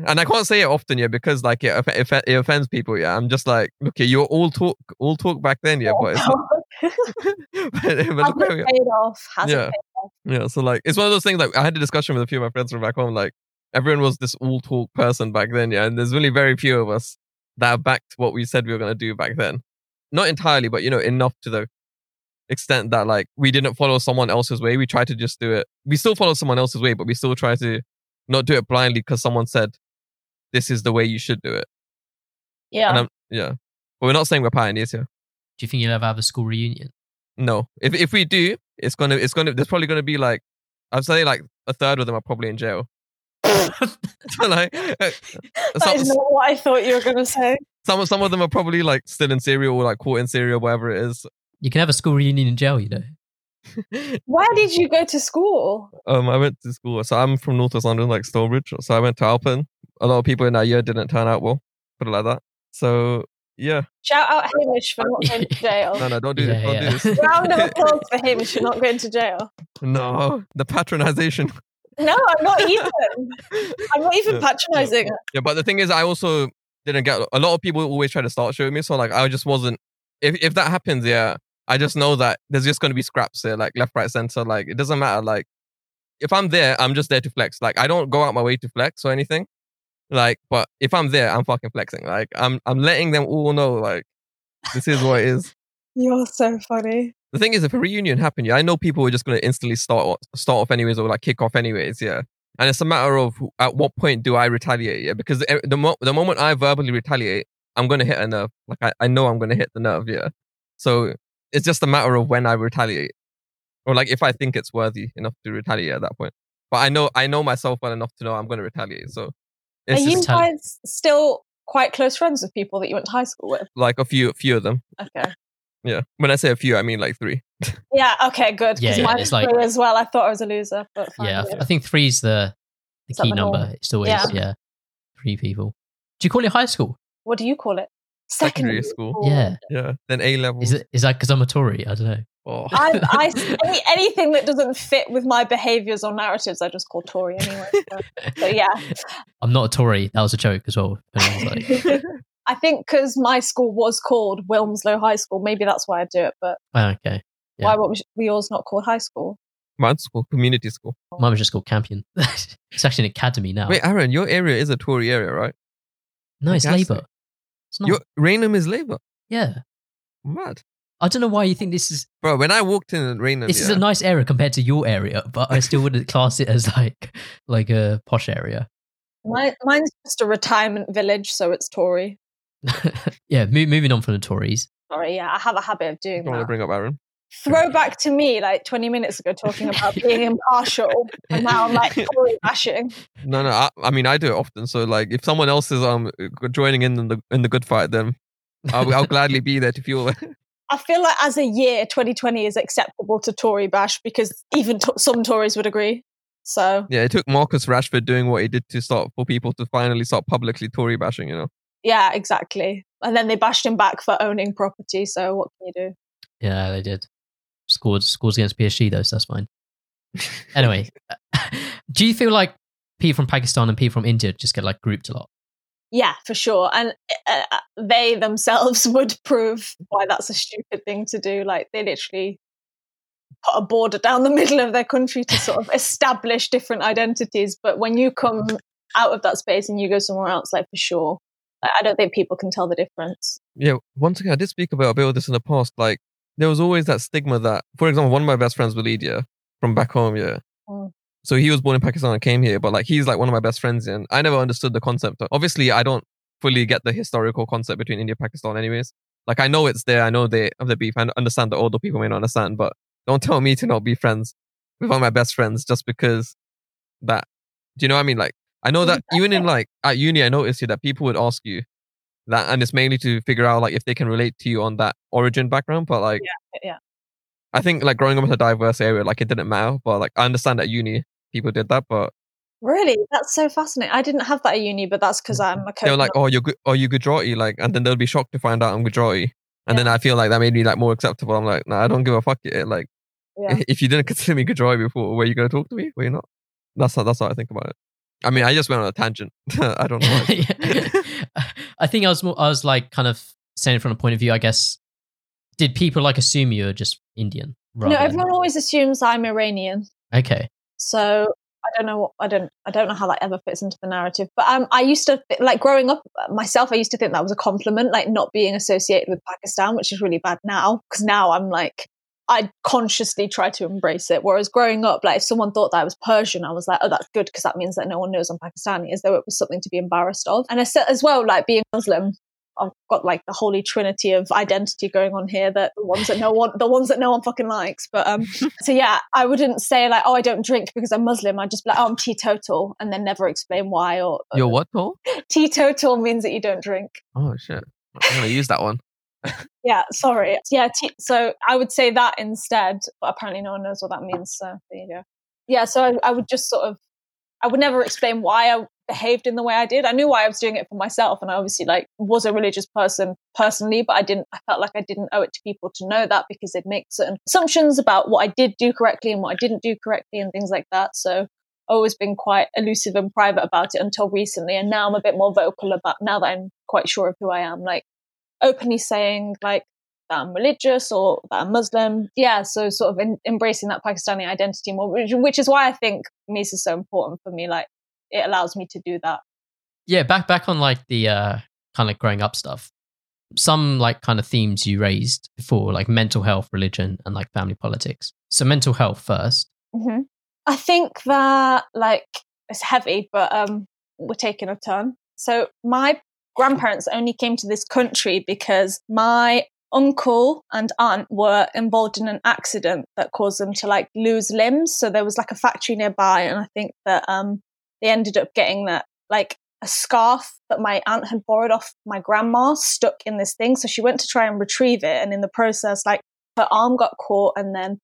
and I can't say it often, yeah, because like it, it, it offends people. Yeah, I'm just like, look, yeah, you're all talk, all talk back then, yeah, but, it's, [LAUGHS] but, but look where we it are. paid off? Yeah. paid off? yeah. So like, it's one of those things. Like, I had a discussion with a few of my friends from back home. Like, everyone was this all talk person back then, yeah, and there's really very few of us that have backed what we said we were gonna do back then. Not entirely, but you know, enough to the extent that like we didn't follow someone else's way. We tried to just do it. We still follow someone else's way, but we still try to not do it blindly because someone said this is the way you should do it. And Yeah. I'm, yeah, but we're not saying we're pioneers here. Do you think you'll ever have a school reunion? No, if if we do, it's gonna it's gonna there's probably gonna be like I'd say like a third of them are probably in jail. so [LAUGHS] [LAUGHS] like [LAUGHS] uh, That some, is not what I thought you were going to say. some some of them are probably like still in Syria or like caught in Syria, whatever it is. You can have a school reunion in jail, you know. [LAUGHS] Where did you go to school? Um, I went to school, so I'm from North West London, like Stonebridge. So I went to Alperton. A lot of people in that year didn't turn out well, put it like that. So yeah, Shout out Hamish for not going to jail. [LAUGHS] no, no, don't do Yeah, this, don't yeah. do this. [LAUGHS] Round of applause for Hamish for not going to jail. no, the patronization. No, I'm not even. I'm not even Yeah. patronizing. Yeah, but the thing is, I also didn't get. A lot of people always try to start showing me, so like I just wasn't. If if that happens, yeah, I just know that there's just gonna be scraps here, like left, right, center. Like it doesn't matter. Like if I'm there, I'm just there to flex. Like I don't go out my way to flex or anything. Like, but if I'm there, I'm fucking flexing. Like I'm I'm letting them all know, like this is what it is. [LAUGHS] You're so funny. The thing is, if a reunion happened, yeah, I know people were just going to instantly start start off anyways or like kick off anyways, yeah. And it's a matter of at what point do I retaliate, yeah? Because the the, mo- the moment I verbally retaliate, I'm going to hit a nerve. Like I, I know I'm going to hit the nerve, yeah. So it's just a matter of when I retaliate, or like if I think it's worthy enough to retaliate at that point. But I know I know myself well enough to know I'm going to retaliate. So Are you just tell- guys still quite close friends with people that you went to high school with? like a few a few of them. Okay. Yeah. When I say a few, I mean like three. [LAUGHS] Yeah, okay, good. Yeah, yeah, it's like- as well. I thought I was a loser, but fine, yeah, I th- I think three's the the Is that key the number. norm? It's always Yeah. yeah. three people. Do you call it high school? What do you call it? Secondary school. Yeah. Yeah. Then A level. Is it is that because I'm a Tory? I don't know. Oh. I, I, [LAUGHS] any, anything that doesn't fit with my behaviours or narratives, I just call Tory anyway. So, so yeah, [LAUGHS] I'm not a Tory. That was a joke as well. [LAUGHS] I I think because my school was called Wilmslow High School, maybe that's why I do it. But oh, okay. Yeah. why were we yours not called high school? Man's school, community school. Oh. Mine was just called Campion. it's actually an academy now. Wait, Aaron, your area is a Tory area, right? no, it's Labour. It's not. Your Rainham is Labour. yeah. Mad. I don't know why you think this is Bro, when I walked in Rainham, this is yeah, a nice area compared to your area, but I still wouldn't class it as like like a posh area. My, mine's just a retirement village, so it's Tory. [LAUGHS] yeah, mo- moving on from the Tories. Sorry, yeah, I have a habit of doing don't want to that. bring up Aaron. Throwback to me like 20 minutes ago talking about being [LAUGHS] impartial, and now I'm like [LAUGHS] Tory bashing. No, no. I, I mean, I do it often. So, like, if someone else is um joining in in the in the good fight, then I'll, I'll gladly be there to fuel it. [LAUGHS] I feel like as a year, 2020 is acceptable to Tory bash because even to- some Tories would agree. So yeah, it took Marcus Rashford doing what he did to start for people to finally start publicly Tory bashing. You know. yeah, exactly. And then they bashed him back for owning property. So what can you do? Yeah, they did. Scored scores against PSG though, so that's fine. Anyway, [LAUGHS] do you feel like people from Pakistan and people from India just get like grouped a lot? Yeah, for sure. And uh, uh, they themselves [LAUGHS] would prove why that's a stupid thing to do. Like they literally put a border down the [LAUGHS] middle of their country to sort of establish different identities. But when you come out of that space and you go somewhere else, like for sure, I don't think people can tell the difference. Yeah, once again, I did speak about a bit of this in the past. Like, there was always that stigma that, for example, one of my best friends, Waleed, from back home, yeah. Mm. So he was born in Pakistan and came here, but like he's like one of my best friends, and I never understood the concept. Obviously, I don't fully get the historical concept between India and Pakistan, anyways. Like I know it's there, I know they have the beef, I understand that older people may not understand, but don't tell me to not be friends with one of my best friends just because that. Do you know what I mean? Like I know that even in like at uni, I noticed here that people would ask you that, and it's mainly to figure out like if they can relate to you on that origin background. But like, yeah, yeah. I think like growing up in a diverse area, like it didn't matter. But like I understand at uni people did that, but really, that's so fascinating. I didn't have that at uni, but that's because mm. I'm a. They were like, "Oh, you're good. Oh, you Gujarati," like, and then they'll be shocked to find out I'm Gujarati. And yeah. then I feel like that made me like more acceptable. I'm like, no, nah, I don't give a fuck. It like, yeah. [LAUGHS] if you didn't consider me Gujarati before, were you gonna talk to me? Were you not? That's how that's how I think about it. I mean, I just went on a tangent. [LAUGHS] I don't know. [LAUGHS] I think I was more, I was like kind of saying from a point of view. I guess did people like assume you're just Indian? No, everyone always assumes I'm Iranian. Okay. So I don't know what I don't I don't know how that ever fits into the narrative. But um, I used to like growing up myself. I used to think that was a compliment, like not being associated with Pakistan, which is really bad now because now I'm like I consciously try to embrace it. Whereas growing up, like if someone thought that I was Persian, I was like, oh, that's good because that means that no one knows I'm Pakistani, as though it was something to be embarrassed of. And as well, like being Muslim, I've got like the holy trinity of identity going on here that the ones that no one the ones that no one fucking likes. But um so yeah, I wouldn't say like, oh I don't drink because I'm Muslim. I'd just be like, oh I'm teetotal and then never explain why or, or You're what Paul? Teetotal means that you don't drink. Oh shit. I'm gonna use that one. Yeah, sorry. Yeah, t- so I would say that instead, but apparently no one knows what that means. So there you go. Yeah, so I, I would just sort of I would never explain why I behaved in the way I did. I knew why I was doing it for myself, and I obviously like was a religious person personally, but I didn't. I felt like I didn't owe it to people to know that because they'd make certain assumptions about what I did do correctly and what I didn't do correctly and things like that. So I've always been quite elusive and private about it until recently, and now I'm a bit more vocal about. Now that I'm quite sure of who I am, like openly saying like that I'm religious or that I'm Muslim. Yeah, so sort of in, embracing that Pakistani identity more, which, which is why I think Mies is so important for me. Like it allows me to do that. Yeah, back back on like the uh, kind of growing up stuff. Some like kind of themes you raised before, like mental health, religion, and like family politics. So mental health 1st mm-hmm. I think that like it's heavy, but um, we're taking a turn. So my grandparents only came to this country because my uncle and aunt were involved in an accident that caused them to like lose limbs. So there was like a factory nearby, and I think that um they ended up getting that like a scarf that my aunt had borrowed off my grandma stuck in this thing. So she went to try and retrieve it, and in the process, like her arm got caught, and then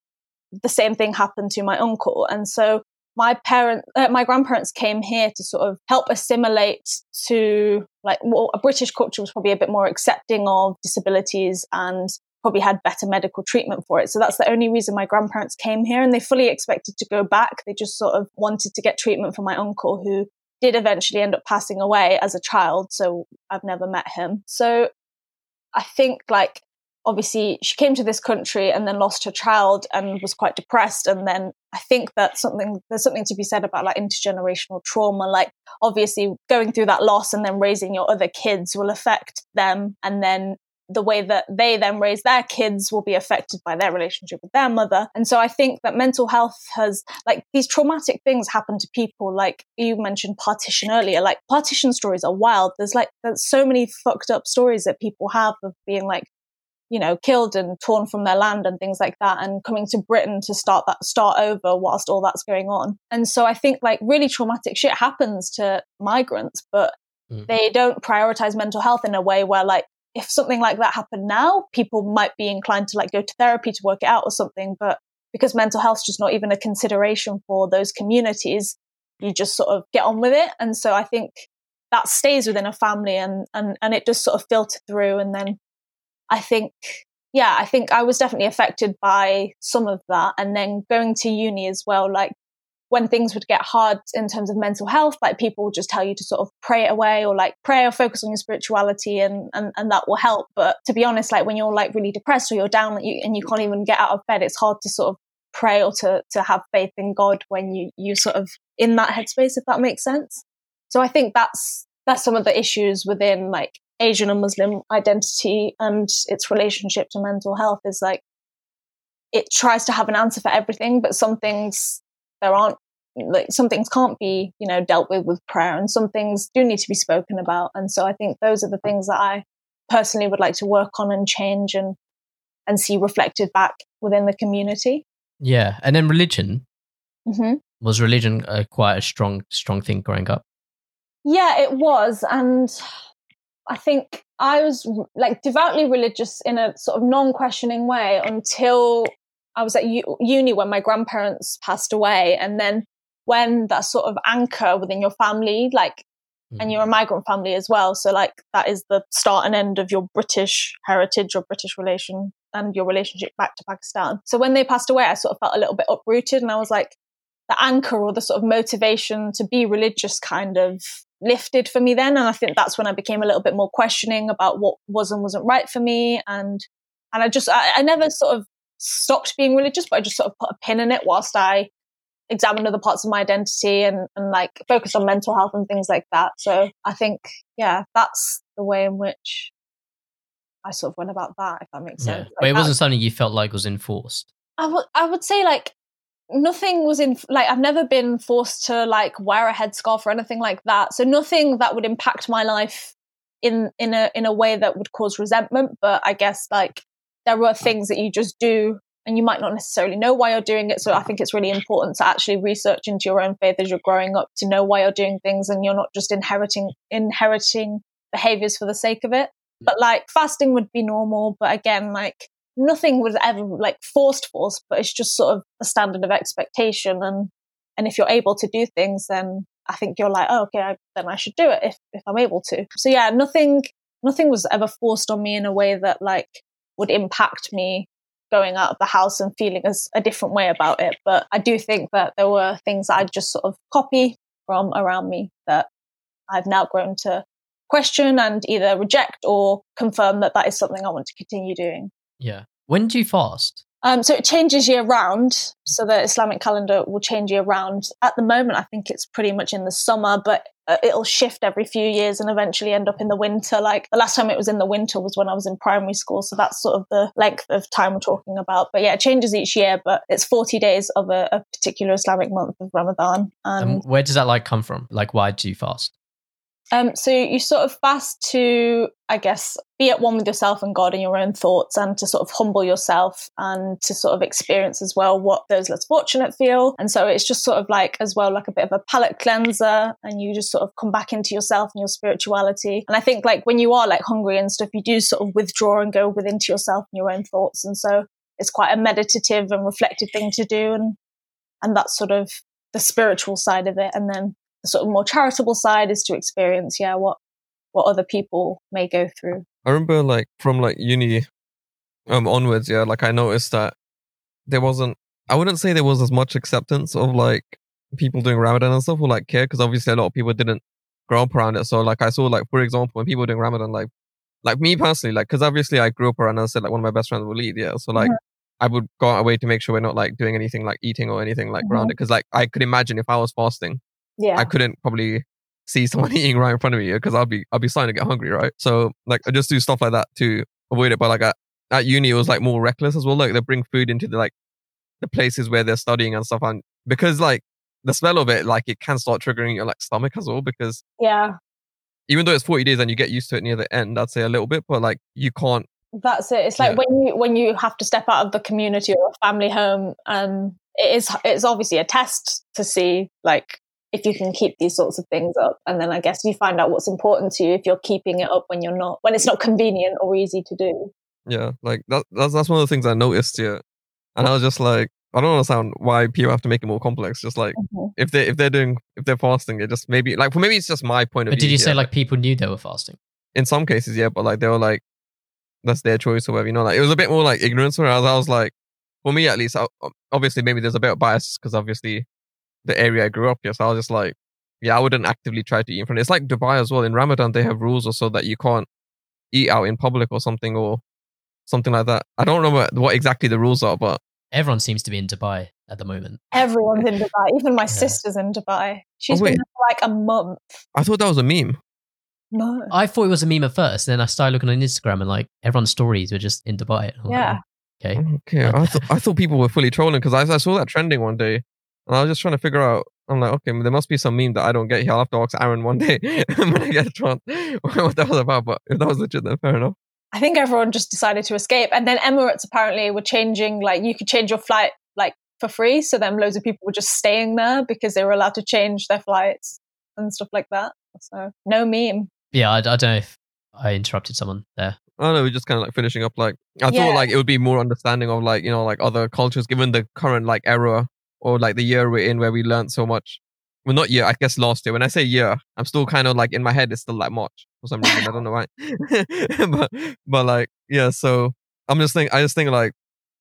the same thing happened to my uncle. And so my parent, uh, my grandparents came here to sort of help assimilate to like well, a British culture was probably a bit more accepting of disabilities and probably had better medical treatment for it. So that's the only reason my grandparents came here and they fully expected to go back. They just sort of wanted to get treatment for my uncle who did eventually end up passing away as a child. So I've never met him. So I think like obviously she came to this country and then lost her child and was quite depressed and then i think that something there's something to be said about like intergenerational trauma like obviously going through that loss and then raising your other kids will affect them and then the way that they then raise their kids will be affected by their relationship with their mother. And so I think that mental health has, like, these traumatic things happen to people. Like you mentioned partition earlier, like, partition stories are wild. There's like, there's so many fucked up stories that people have of being like you know, killed and torn from their land and things like that and coming to Britain to start that start over whilst all that's going on. And so I think like really traumatic shit happens to migrants, but mm. they don't prioritize mental health in a way where like if something like that happened now, people might be inclined to like go to therapy to work it out or something, but because mental health's just not even a consideration for those communities, you just sort of get on with it. And so I think that stays within a family and and and it just sort of filter through and then I think yeah, I think I was definitely affected by some of that. And then going to uni as well, like when things would get hard in terms of mental health, like people would just tell you to sort of pray it away or like pray or focus on your spirituality and, and, and that will help. But to be honest, like when you're like really depressed or you're down and you, and you can't even get out of bed, it's hard to sort of pray or to, to have faith in God when you, you sort of in that headspace, if that makes sense. So I think that's, that's some of the issues within like Asian and Muslim identity and its relationship to mental health is like, it tries to have an answer for everything, but some things there aren't like some things can't be you know dealt with with prayer and some things do need to be spoken about and so i think those are the things that i personally would like to work on and change and and see reflected back within the community Yeah, and then religion mm-hmm. was religion uh, quite a strong strong thing growing up. yeah it was and i think i was like devoutly religious in a sort of non-questioning way until i was at u- uni when my grandparents passed away and then when that sort of anchor within your family like and you're a mm. migrant family as well. So like that is the start and end of your British heritage or British relation and your relationship back to Pakistan. So when they passed away, I sort of felt a little bit uprooted and I was like the anchor or the sort of motivation to be religious kind of lifted for me then. And I think that's when I became a little bit more questioning about what was and wasn't right for me. And and I just I, I never sort of stopped being religious, but I just sort of put a pin in it whilst I examined other parts of my identity and, and like focus on mental health and things like that. So I think, yeah, that's the way in which I sort of went about that, if that makes Yeah, sense. but it Like, wasn't something you felt like was enforced. I would I would say like nothing was in like I've never been forced to like wear a headscarf or anything like that. So nothing that would impact my life in in a in a way that would cause resentment. But I guess like there were things that you just do and you might not necessarily know why you're doing it. So I think it's really important to actually research into your own faith as you're growing up to know why you're doing things and you're not just inheriting inheriting behaviors for the sake of it. Mm. But like fasting would be normal, but again, like nothing was ever like forced force, but it's just sort of a standard of expectation and and if you're able to do things then I think you're like, oh, okay, I, then I should do it if, if I'm able to. So yeah, nothing, nothing was ever forced on me in a way that like would impact me going out of the house and feeling as a different way about it. But I do think that there were things that I'd just sort of copy from around me that I've now grown to question and either reject or confirm that that is something I want to continue doing. Yeah. When do you fast? Um, so it changes year round. So the Islamic calendar will change year round. At the moment, I think it's pretty much in the summer, but uh, it'll shift every few years and eventually end up in the winter. Like the last time it was in the winter was when I was in primary school. So that's sort of the length of time we're talking about. But yeah, it changes each year, but it's 40 days of a, a particular Islamic month of Ramadan. And And where does that like come from? Like, why do you fast? Um, so you sort of fast to, I guess, be at one with yourself and God and your own thoughts, and to sort of humble yourself and to sort of experience as well what those less fortunate feel. And so it's just sort of like as well like a bit of a palate cleanser, and you just sort of come back into yourself and your spirituality. And I think like when you are like hungry and stuff, you do sort of withdraw and go within to yourself and your own thoughts. And so it's quite a meditative and reflective thing to do, and and that's sort of the spiritual side of it. And then the sort of more charitable side is to experience, yeah, what what other people may go through. I remember like from like uni um onwards, yeah, like I noticed that there wasn't I wouldn't say there was as much acceptance of like people doing Ramadan and stuff or like care because obviously a lot of people didn't grow up around it. So like I saw like for example when people were doing Ramadan, like like me personally, like because obviously I grew up around and I said like one of my best friends Waleed, yeah. So like Mhm. I would go out of way to make sure we're not like doing anything like eating or anything like around Mhm. it because like I could imagine if I was fasting, Yeah. I couldn't probably see someone [LAUGHS] eating right in front of me because I'll be I'll be starting to get hungry, right? So like I just do stuff like that to avoid it. But like at, at uni, it was like more reckless as well. Like they bring food into the like the places where they're studying and stuff, and because like the smell of it, like it can start triggering your like stomach as well. Because yeah. even though it's forty days and you get used to it near the end, I'd say a little bit, but like you can't. That's it. It's like Yeah. when you when you have to step out of the community or a family home and it is it's obviously a test to see like if you can keep these sorts of things up and then I guess you find out what's important to you if you're keeping it up when you're not when it's not convenient or easy to do. Yeah, like that. That's that's one of the things I noticed. Yeah, and I was just like, I don't understand why people have to make it more complex. Just like Mhm. if they if they're doing if they're fasting, it just maybe like for maybe it's just my point of But view. did you say like people knew they were fasting? in some cases, yeah, but like they were like that's their choice or whatever. You know, like it was a bit more like ignorance. Whereas I was like, for me at least, I, obviously maybe there's a bit of bias because obviously the area I grew up here. So I was just like, yeah, I wouldn't actively try to eat in front. It's like Dubai as well. In Ramadan, they have rules also that you can't eat out in public or something or something like that. I don't know what, what exactly the rules are, but Everyone seems to be in Dubai at the moment. Everyone's in Dubai. Even my [LAUGHS] sister's in Dubai. She's Oh, been there for like a month. I thought that was a meme. No. I thought it was a meme at first, then I started looking on Instagram and like everyone's stories were just in Dubai. I'm like, Yeah. Oh, okay. Okay, I thought I thought people were fully trolling because I, I saw that trending one day, and I was just trying to figure out. I'm like, okay, there must be some meme that I don't get here. I'll have to ask Aaron one day [LAUGHS] when I get a chance [LAUGHS] what that was about. But if that was legit, then fair enough. I think everyone just decided to escape. And then Emirates apparently were changing, like, you could change your flight, like, for free. So then loads of people were just staying there because they were allowed to change their flights and stuff like that. So no meme. Yeah, I, I don't know if I interrupted someone there. I don't know. We're just kind of like finishing up. Like I Yeah. thought, like it would be more understanding of like you know like other cultures, given the current like era or like the year we're in, where we learned so much. Well, not year. I guess last year. When I say year, I'm still kind of like in my head. It's still like March for some reason. I don't know why. [LAUGHS] but but like yeah. So I'm just think. I just think like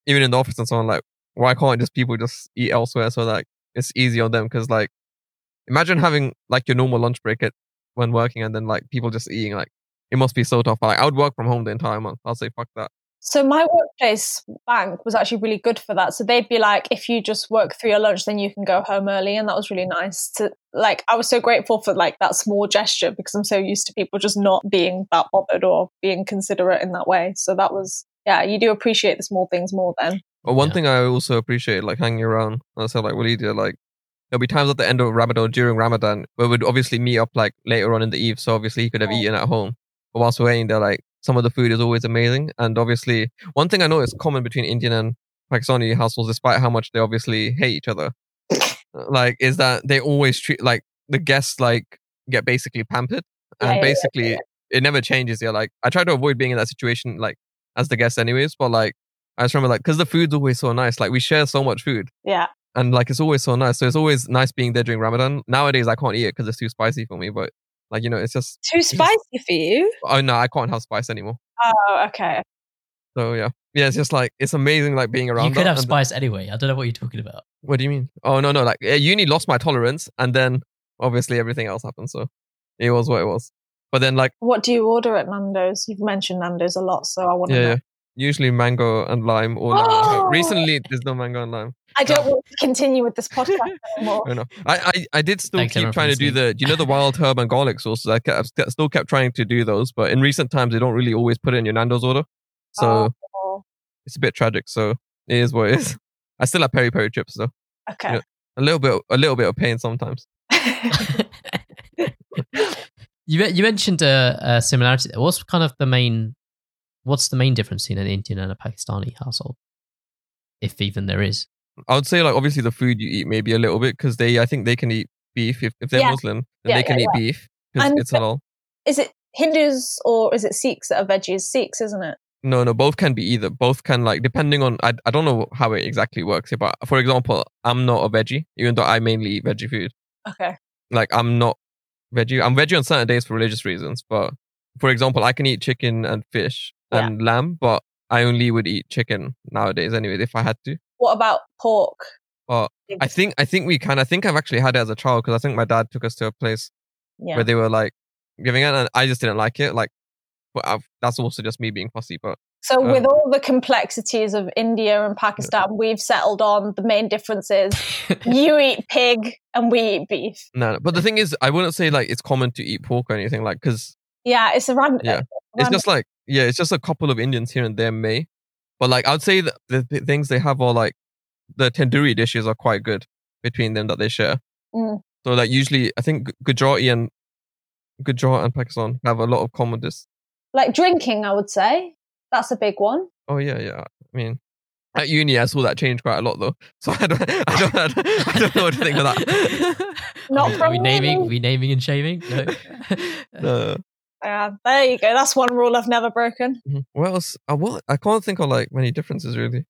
even in the office and so on. Like why can't just people just eat elsewhere so like it's easy on them? Because like imagine having like your normal lunch break at when working and then like people just eating like it must be so tough. Like I would work from home the entire month. I'll say fuck that. So my workplace bank was actually really good for that. So they'd be like, if you just work through your lunch, then you can go home early, and that was really nice. To like, I was so grateful for like that small gesture because I'm so used to people just not being that bothered or being considerate in that way. So that was, yeah, you do appreciate the small things more then. But one Yeah. thing I also appreciate, like hanging around, I said, like, what do do? Like, there'll be times at the end of Ramadan, during Ramadan, where we'd obviously meet up like later on in the eve. So obviously he could have Yeah. eaten at home. But whilst we're waiting there, like, some of the food is always amazing. And obviously, one thing I know is common between Indian and Pakistani households, despite how much they obviously hate each other, uh, like, is that they always treat, like, the guests, like, get basically pampered. And yeah, yeah, basically, yeah. it never changes. Yeah, like, I try to avoid being in that situation, like, as the guest, anyways. But, like, I just remember, like, because the food's always so nice. Like, we share so much food Yeah. and like it's always so nice. So it's always nice being there during Ramadan. Nowadays I can't eat it because it's too spicy for me. But like you know, it's just Too spicy for you? oh no, I can't have spice anymore. Oh, okay. So yeah, yeah, it's just like it's amazing like being around. You could have spice anyway. I don't know what you're talking about. what do you mean? Oh no, no, like uni lost my tolerance, and then obviously everything else happened. So it was what it was. But then like What do you order at Nando's? You've mentioned Nando's a lot, so I want to yeah, know. yeah, usually mango and lime or. Oh! [GASPS] Recently there's no mango and lime. I don't want to continue with this [LAUGHS] podcast anymore. I know. I, I, I did still Thanks, keep trying to do the, do you know, the wild herb and garlic sauces. I kept, st- still kept trying to do those, but in recent times, they don't really always put it in your Nando's order. So Oh, it's a bit tragic. So it is what it is. I still have peri peri chips though. okay. Yeah. A little bit, a little bit of pain sometimes. [LAUGHS] you you mentioned a, a similarity. What's kind of the main? What's the main difference between an Indian and a Pakistani household, if even there is? I would say like obviously the food you eat maybe a little bit because they, I think they can eat beef if, if they're Yeah. Muslim, then Yeah, they can yeah, eat beef because it's halal. is it Hindus or is it Sikhs that are veggies? Sikhs, isn't it? No, no, both can be either. Both can like depending on I, I don't know how it exactly works here, but for example, I'm not a veggie, even though I mainly eat veggie food. Okay. like I'm not veggie. I'm veggie on certain days for religious reasons, but for example, I can eat chicken and fish and lamb, but I only would eat chicken nowadays anyway if I had to. What about pork? But I think I think we can. I think I've actually had it as a child because I think my dad took us to a place yeah. where they were like giving it, and I just didn't like it. Like, but I've, that's also just me being fussy. But So, Uh, with all the complexities of India and Pakistan, we've settled on the main difference is [LAUGHS] you eat pig and we eat beef. no, no. But the thing is, I wouldn't say like it's common to eat pork or anything like because Yeah, it's a random. Yeah. it's just like yeah, it's just a couple of Indians here and there may, but like I'd say that the, the things they have are like the tandoori dishes are quite good between them that they share. Mm. So like usually I think Gu- Gujarati and Gujarat and Pakistan have a lot of common dis. like drinking. I would say that's a big one. Oh yeah, yeah. I mean. At uni, I saw that change quite a lot, though. [LAUGHS] So I don't, I don't, I don't, I don't know what to think of that. [LAUGHS] Not are, we, are we naming? me. we naming and shaming? No. [LAUGHS] Uh, Yeah, there you go. That's one rule I've never broken. Mhm. What else? Uh, what? I can't think of like many differences really.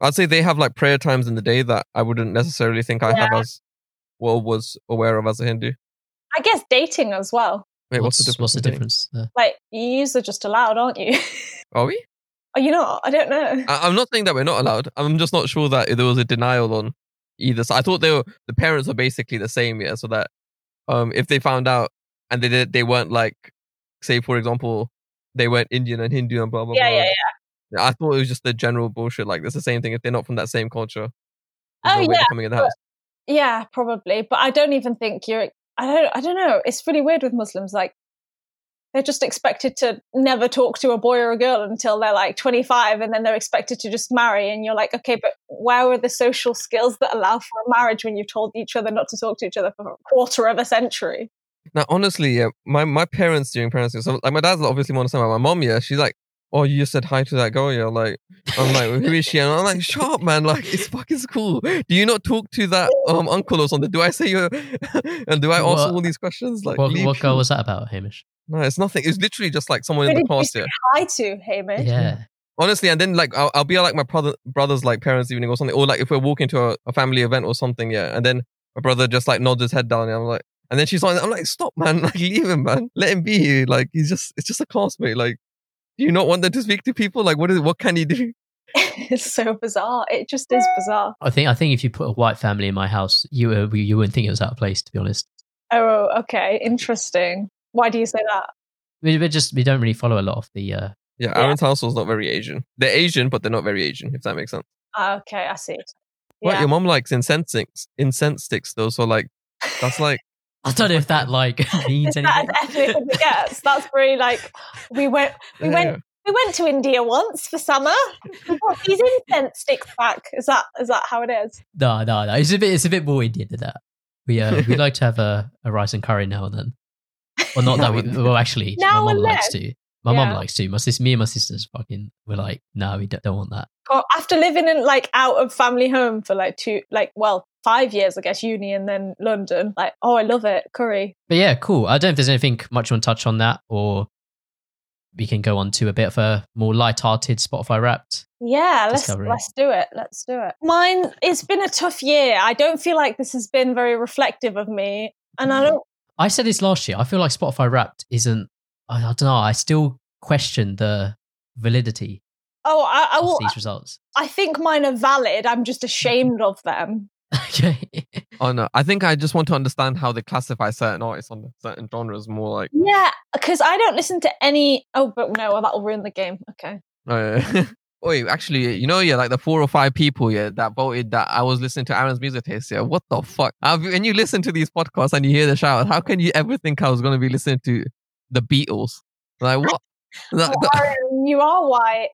I'd say they have like prayer times in the day that I wouldn't necessarily think I have as well was aware of as a Hindu. I guess dating as well. Wait, what's, the difference? What's the difference? there? Like you are just allowed, aren't you? [LAUGHS] Are we? Are you not? I don't know. I, I'm not saying that we're not allowed. I'm just not sure that there was a denial on either side. I thought they were the parents were basically the same, yeah. So that um if they found out and they did they weren't like say for example they weren't Indian and Hindu and blah blah blah. yeah, blah. yeah, yeah. I thought it was just the general bullshit. Like it's the same thing if they're not from that same culture. Oh, no yeah, coming in the house. Yeah, probably. But I don't even think you're. I don't. I don't know. It's really weird with Muslims. Like they're just expected to never talk to a boy or a girl until they're like 25, and then they're expected to just marry. And you're like, okay, but where are the social skills that allow for a marriage when you've told each other not to talk to each other for a quarter of a century? Now, honestly, yeah, my, my parents during parenting, so like my dad's obviously more understand. My mom, yeah, she's like, "Oh, you just said hi to that girl." Yeah, like I'm like, "Who is she?" And I'm like, "Shut up, man! Like it's fucking cool. Do you not talk to that um uncle or something? Do I say you [LAUGHS] and do I ask What- all these questions? Like, what, what girl was that about, Hamish? No, it's nothing. It's literally just like someone Who in the did you class. say Yeah, hi to, Hamish? Yeah. honestly, and then like I'll, I'll be at like my brother brother's like parents' evening or something, or like if we're walking to a, a family event or something, yeah, and then my brother just like nods his head down, and I'm like, and then she's like, I'm like, stop, man, [LAUGHS] like leave him, man, let him be here, like he's just it's just a classmate, like. Do you not want them to speak to people? Like, what is it what can he do? [LAUGHS] it's so bizarre. It just is bizarre. I think I think if you put a white family in my house, you uh, you wouldn't think it was out of place. To be honest, Oh, okay, interesting. Why do you say that? we we just we don't really follow a lot of the. Uh, Yeah, Yeah. Aaron's household's not very Asian. They're Asian, but they're not very Asian. If that makes sense. Ah, okay, I see. What Yeah. your mom likes incense sticks, incense sticks though. So like, that's like I don't know if that like [LAUGHS] means anything. as ethnic as it gets? That's very like we went we yeah. went we went to India once for summer. We got these incense sticks back. Is that is that how it is? No, no, no. It's a bit it's a bit more Indian than that. We uh we [LAUGHS] like to have a, a rice and curry now and then. Well, not that we. Well, actually, Now my and likes then. to. My mum likes to. My sis, me and my sisters, fucking, we're like, no, we don't, don't want that. After living in like out of family home for like two like well five years I guess uni and then London like oh I love it curry But yeah, cool. I don't know if there's anything much you want to touch on that, or we can go on to a bit of a more light-hearted Spotify Wrapped. yeah let's Discovery. let's do it let's do it mine it's been a tough year I don't feel like this has been very reflective of me and I mm. don't I said this last year. I feel like Spotify Wrapped isn't. I, I don't know. I still question the validity oh I, I will these results. I think mine are valid I'm just [LAUGHS] ashamed of them okay. Oh no, I think I just want to understand how they classify certain artists on certain genres more like. Yeah, because I don't listen to any. Oh, but no, that will ruin the game. Okay. Oh, yeah. [LAUGHS] Wait, actually, you know, yeah, like the four or five people, yeah, that voted that I was listening to Aaron's music taste, yeah. What the fuck? How, when you listen to these podcasts and you hear the shout, how can you ever think I was going to be listening to the Beatles? Like what? That- that- you are white.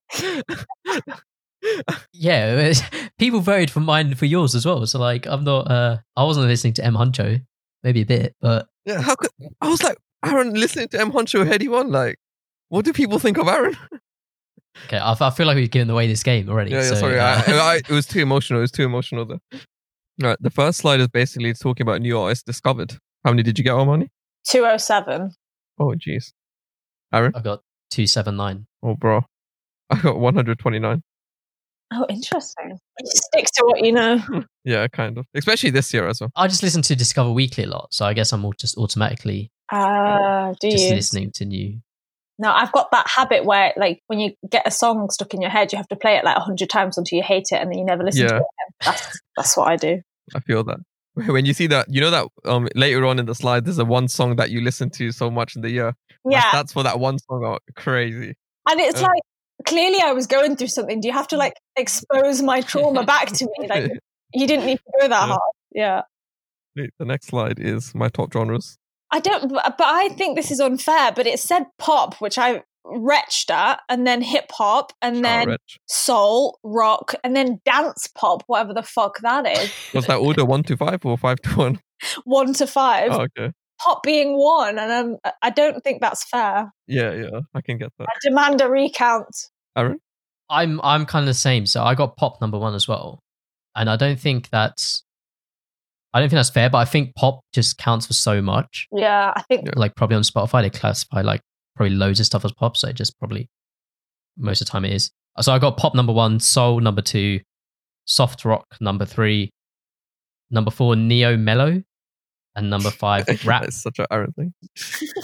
[LAUGHS] yeah, people voted for mine for yours as well. So like, I'm not. uh I wasn't listening to M Huncho, maybe a bit, but yeah, how could I was like Aaron listening to M Huncho Headie One? Like, what do people think of Aaron? [LAUGHS] okay. I, I feel like we've given away this game already. Yeah, yeah so, sorry, uh, I, I, [LAUGHS] it was too emotional. It was too emotional though. Right, the first slide is basically talking about new artists discovered. How many did you get, Armani? 207. Oh, jeez. Aaron? I got two seven nine. Oh, bro. [LAUGHS] I got 129. Oh, interesting. Stick to what you know. [LAUGHS] Yeah, kind of. Especially this year as well. I just listen to Discover Weekly a lot, so I guess I'm all just automatically Ah, do just you? listening to new. No, I've got that habit where, like, when you get a song stuck in your head, you have to play it like a hundred times until you hate it, and then you never listen to Yeah. it again. That's that's what I do. I feel that. [LAUGHS] When you see that, you know that um later on in the slide, there's a one song that you listen to so much in the year. Yeah, that's for that one song are crazy. and it's Uh. like clearly I was going through something. Do you have to like expose my trauma back to me? Like [LAUGHS] you didn't need to go that Yeah. hard. Yeah. The next slide is my top genres. I don't, but I think this is unfair. But it said pop, which I retched at, and then hip hop, and Shout then Reg. soul, rock, and then dance pop, whatever the fuck that is. Was that order one to five or five to one? [LAUGHS] one to five, Oh, okay. pop being one, and um, I don't think that's fair. Yeah, yeah, I can get that. I demand a recount. Aaron? I'm I'm kind of the same. So I got pop number one as well, and I don't think that's I don't think that's fair. But I think pop just counts for so much. Yeah, I think Like probably on Spotify they classify like probably loads of stuff as pop, so it just probably most of the time it is. So I got pop number one, soul number two, soft rock number three, number four neo mellow, and number [LAUGHS] five rap. That's such an Aaron thing.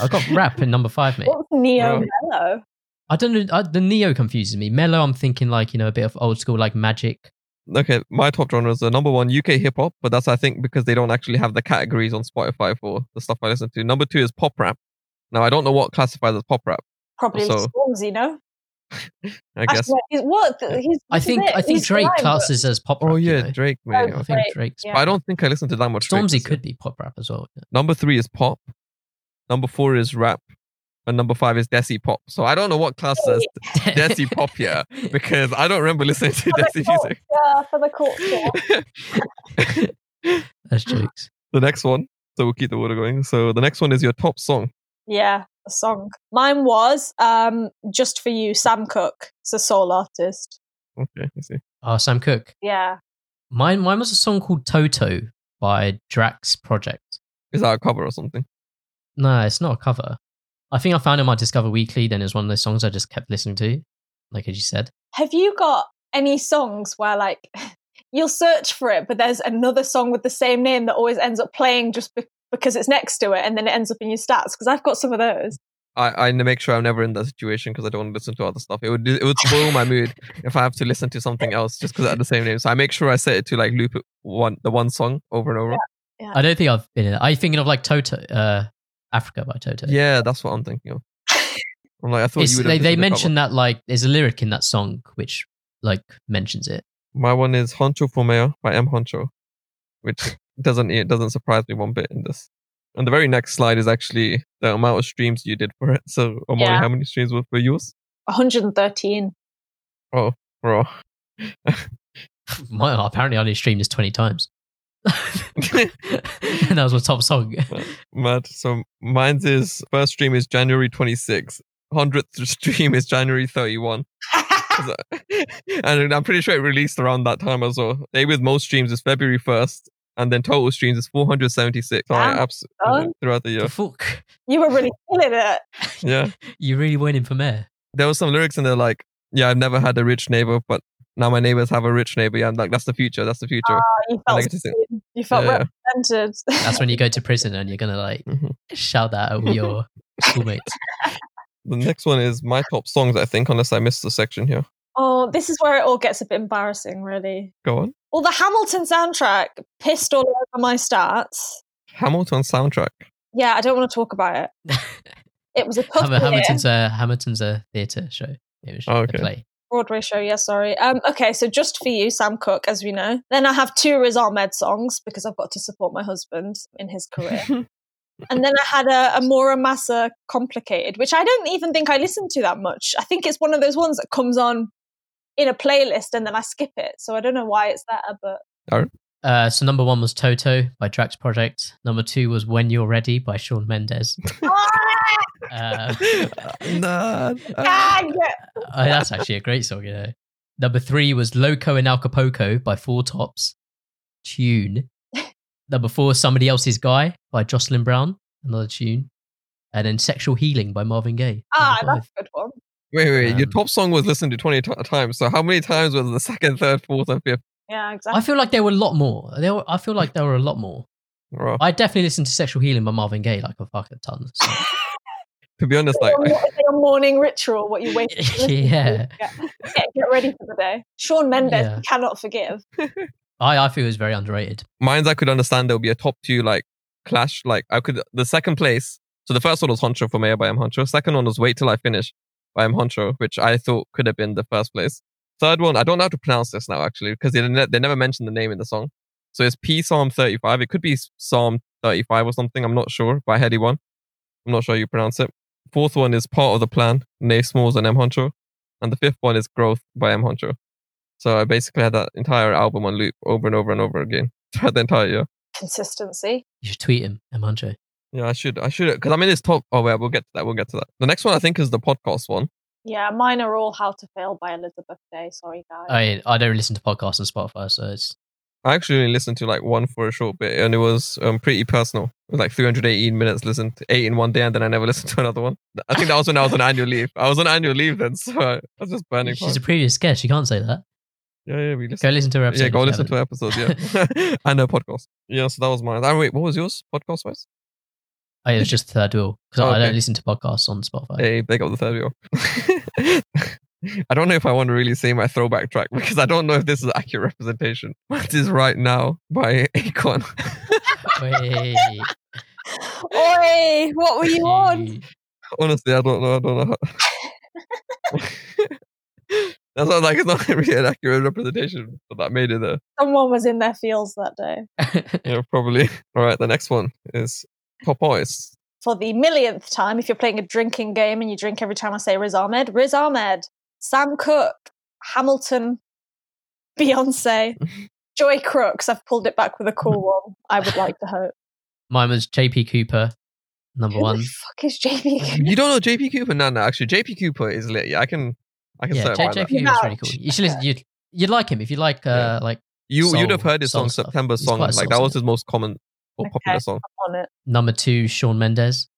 I got rap in number five, mate. what's neo mellow. I don't know. Uh, the Neo confuses me. Mellow, I'm thinking like you know a bit of old school like Magic. Okay, my top genres are number one UK hip hop, but that's I think because they don't actually have the categories on Spotify for the stuff I listen to. Number two is pop rap. Now I don't know what classifies as pop rap. Probably So- Stormzy, no? [LAUGHS] I guess. Actually, he's, what? He's, I think it. I think He's Drake fine, but- classes as pop oh, rap. Oh you yeah, know. Drake, Oh, man. I I think Drake, Drake's. yeah. But I don't think I listen to that much. Drake Stormzy this year. could be pop rap as well. Number three is pop. Number four is rap. And number five is Desi pop. So I don't know what class says [LAUGHS] Desi pop here [LAUGHS] because I don't remember listening to For the Desi music. culture, for the culture. That's jokes. the next one. So we'll keep the water going. So the next one is your top song. Yeah, a song. Mine was um, Just For You, Sam Cooke. It's a soul artist. Okay, I see. Oh, Sam Cooke. Yeah. Mine, mine was a song called Toto by Drax Project. Is that a cover or something? No, it's not a cover. I think I found it on my Discover Weekly. Then it was one of those songs I just kept listening to, like as you said. Have you got any songs where, like, [LAUGHS] you'll search for it, but there's another song with the same name that always ends up playing just be- because it's next to it and then it ends up in your stats? Because I've got some of those. I, I make sure I'm never in that situation because I don't want to listen to other stuff. It would it would spoil my mood if I have to listen to something else just because it had the same name. So I make sure I set it to like loop it one the one song over and over. I don't think I've been in it. Are you thinking of like Toto, uh, Africa by Toto? Yeah, that's what I'm thinking of. [LAUGHS] I'm like I thought you they they mentioned that like there's a lyric in that song which like mentions it. My one is Huncho for Mayor by M Huncho, which doesn't it doesn't surprise me one bit in this. And the very next slide is actually the amount of streams you did for it. So Armani, Yeah. how many streams were for yours? 113. Oh, Bro. [LAUGHS] My, apparently, I only streamed this twenty times, and [LAUGHS] [LAUGHS] that was my top song. Uh, mad. So mine's is first stream is January 26th. Hundredth stream is January 31. and I'm pretty sure it released around that time as well. Day with most streams is February 1st, and then total streams is 476. So Damn, abs- son. throughout the year. The fuck, you were really feeling it. [LAUGHS] Yeah. you really went in for me. There was some lyrics in there like, yeah, I've never had a rich neighbor, but now my neighbors have a rich neighbor. Yeah, I'm like, that's the future. That's the future. Oh, you felt, like seen. you felt Yeah, yeah. That's when you go to [LAUGHS] prison and you're gonna like Mhm. shout that at your [LAUGHS] schoolmates. The next one is my top songs, I think, unless I missed the section here. oh, this is where it all gets a bit embarrassing, really. Go on. Well, the Hamilton soundtrack pissed all over my stats. Hamilton soundtrack. Yeah, Yeah, I don't want to talk about it. [LAUGHS] It was a tough Ham- Hamilton's a Hamilton's a theatre show. It was Oh, a play. Broadway show, yeah, sorry. Um, okay, so just for you, Sam Cooke, as we know. Then I have two Riz Ahmed songs because I've got to support my husband in his career. [LAUGHS] and then I had a, a Mura Masa Complicated, which I don't even think I listened to that much. I think it's one of those ones that comes on in a playlist and then I skip it. So I don't know why it's there, but Uh, so number one was Toto by Drax Project. Number two was When You're Ready by Shawn Mendes. [LAUGHS] Uh, [LAUGHS] nah. Gag! oh, that's actually a great song, you know. Number three was Loco in Acapulco by Four Tops. Tune. [LAUGHS] Number four, Somebody Else's Guy by Jocelyn Brown. Another tune. And then Sexual Healing by Marvin Gaye. Ah, that's a good one. Wait, wait, your Um, top song was listened to 20 t- times. So how many times was the [LAUGHS] second, third, fourth, and fifth? Yeah, exactly. I feel like there were a lot more. There were, I feel like there were a lot more. Bro, I definitely listened to Sexual Healing by Marvin Gaye like a fucking ton. So. to be honest, like, What is your morning ritual? What you wake to listen to? Yeah. Get, get, get ready for the day. Shawn Mendes, Yeah. cannot forgive. [LAUGHS] I, I feel it was very underrated. mine's I could understand there'll be a top two like clash. Like I could the second place. So the first one was Huncho for Mayor by M Huncho. Second one was Wait Till I Finish by M Huncho, which I thought could have been the first place. Third one, I don't know how to pronounce this now actually because they, ne- they never mentioned the name in the song. So it's P Psalm 35. It could be Psalm 35 or something. I'm not sure by Headie One. I'm not sure how you pronounce it. Fourth one is Part of the Plan, Nafe Smallz and M Huncho. And the fifth one is Growth by M Huncho. So I basically had that entire album on loop over and over and over again [LAUGHS] throughout the entire year. Consistency. You should tweet him, M Huncho. Yeah, I should. I should because I'm in his top. Oh, wait, we'll get to that. We'll get to that. The next one I think is the podcast one. Yeah, mine are all How to Fail by Elizabeth Day. Sorry, guys. I I don't listen to podcasts on Spotify, so it's I actually only listened to like one for a short bit, and it was um, pretty personal. It was like 318 minutes listened, to eight in one day, and then I never [LAUGHS] listened to another one. I think that was when I was on annual leave. I was on annual leave then, so I was just burning. she's time. a previous guest. You can't say that. Yeah, yeah, we listen. Go listened. listen to her episode. Yeah, go if you listen to haven't. episodes. Yeah, [LAUGHS] and a podcast. Yeah, so that was mine. Ah, wait, what was yours podcast wise? Oh, it was [LAUGHS] just third wheel because Oh, I don't okay. listen to podcasts on Spotify. Hey, they got the third wheel. [LAUGHS] I don't know if I want to really say my throwback track because I don't know if this is accurate representation. [LAUGHS] What is right now by Akon? Wait, Oi, what were you on? Honestly, I don't know. I don't know. How... That's not like it's not really an accurate representation, but that made it there. Someone was in their fields that day. Yeah, probably. All right, the next one is Popeyes. For the millionth time, if you're playing a drinking game and you drink every time I say Riz Ahmed, Riz Ahmed, Sam Cooke, Hamilton, Beyonce, [LAUGHS] Joy Crookes. I've pulled it back with a cool one. I would like to hope. Mine was JP Cooper, number Who one. the fuck is JP? You don't know JP Cooper? No, no. Actually, JP Cooper is lit. Yeah, I can, I can Yeah, certify J- that. JP Cooper's really cool. You should listen. You'd, you'd like him if you like, uh, like You you'd have heard his soul song stuff. September song. Like soul that was his most common or Okay. popular song. on it. number two, Shawn Mendes.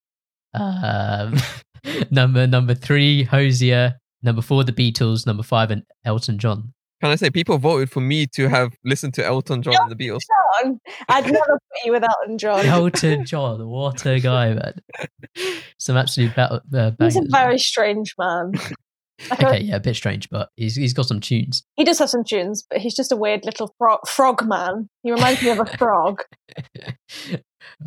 Um, [LAUGHS] number number three, Hozier. Number four, The Beatles. Number five, and Elton John. Can I say people voted for me to have listened to Elton John and the Beatles? John. I'd never put you with Elton John. Elton John, what a guy, man! [LAUGHS] Some absolute ba- uh, He's a bangers. very strange man. Like okay, yeah, a bit strange, but he's he's got some tunes. he does have some tunes, but he's just a weird little frog, frog man. He reminds me of a [LAUGHS] frog [LAUGHS]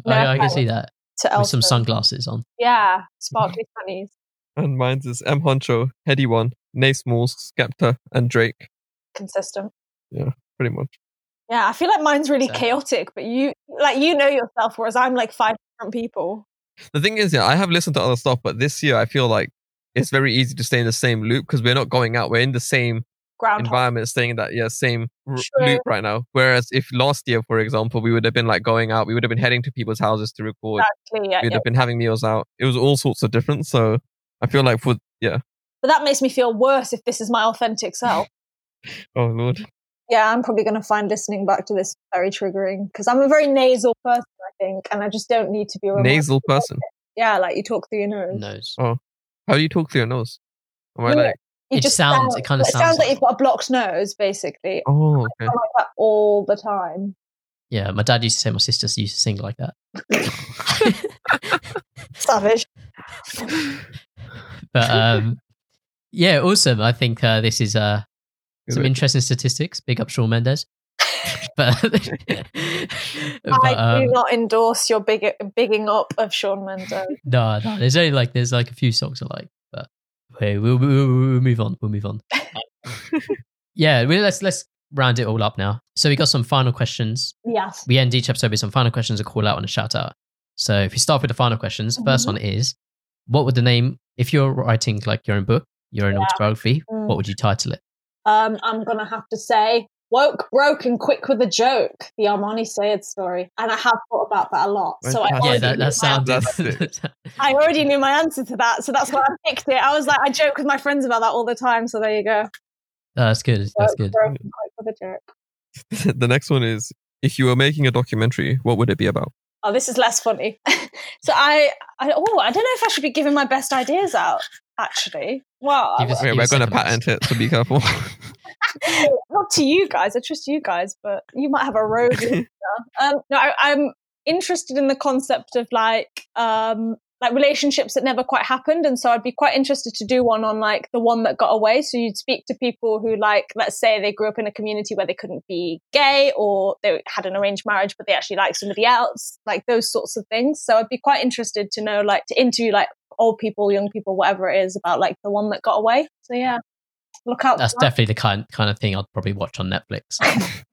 I, I can see that to with some sunglasses on. Yeah, [LAUGHS] sparkly funnies. And mine's is M Huncho, Headie One, Nafe Smallz, Skepta, and Drake. Consistent. Yeah, pretty much. Yeah, I feel like mine's really So- chaotic, but you like you know yourself, whereas I'm like five different people. The thing is, yeah, I have listened to other stuff, but this year I feel like it's very easy to stay in the same loop because we're not going out. We're in the same Groundhog. environment, staying in that yeah same r- True. loop right now. Whereas if last year, for example, we would have been like going out, we would have been heading to people's houses to record. Exactly. Yeah, We'd yeah. have been having meals out. It was all sorts of different. So I feel like for yeah. But that makes me feel worse if this is my authentic self. [LAUGHS] Oh lord. yeah, I'm probably going to find listening back to this very triggering because I'm a very nasal person, I think, and I just don't need to be a Nasal person. Yeah, like you talk through your nose. Nose. Oh. How do you talk through your nose? Am I like, You It sounds- it kinda It sounds sounds like like- you've got a blocked nose, basically. oh, okay. I'm like that all the time. Yeah, my dad used to say my sister used to sing like that. [LAUGHS] Savage. but um, yeah, awesome. I think uh, this is uh, Good some bit. interesting statistics. Big up Shawn Mendes. But [LAUGHS] but I um, do not endorse your big bigging up of Shawn Mendes. no, no, there's only like there's like a few songs I like, but okay, we'll, we'll, we'll move on. We'll move on. [LAUGHS] yeah, we, let's let's round it all up now. So we got some final questions. yes. We end each episode with some final questions, a call out, and a shout out. So if you start with the final questions, 1st Mhm. one is, what would the name if you're writing like your own book, your own Yeah. autobiography? Mm. What would you title it? Um, I'm gonna have to say woke, broke, and quick with a joke. The Armani Sayed story, and I have thought about that a lot. So I Yeah, that, that sounds. [LAUGHS] I already knew my answer to that, so that's why I picked it. I was like, I joke with my friends about that all the time. So there you go. that's good. That's good. broke, with a joke. [LAUGHS] the next one is if you were making a documentary, what would it be about? Oh, this is less funny. [LAUGHS] so I, I, oh, I don't know if I should be giving my best ideas out. Actually, well, Give us- Okay, Give we're going to patent it, so be careful. [LAUGHS] [LAUGHS] not to you guys. I trust you guys, but you might have a rogue. [LAUGHS] um, no, I, I'm interested in the concept of like um like relationships that never quite happened. And so i'd be quite interested to do one on like the one that got away. So you'd speak to people who like let's say they grew up in a community where they couldn't be gay or they had an arranged marriage but they actually like somebody else like those sorts of things. So i'd be quite interested to know like to interview like old people young people whatever it is about like the one that got away. So yeah. Look out That's for that. definitely the kind kind of thing I'd probably watch on Netflix. [LAUGHS]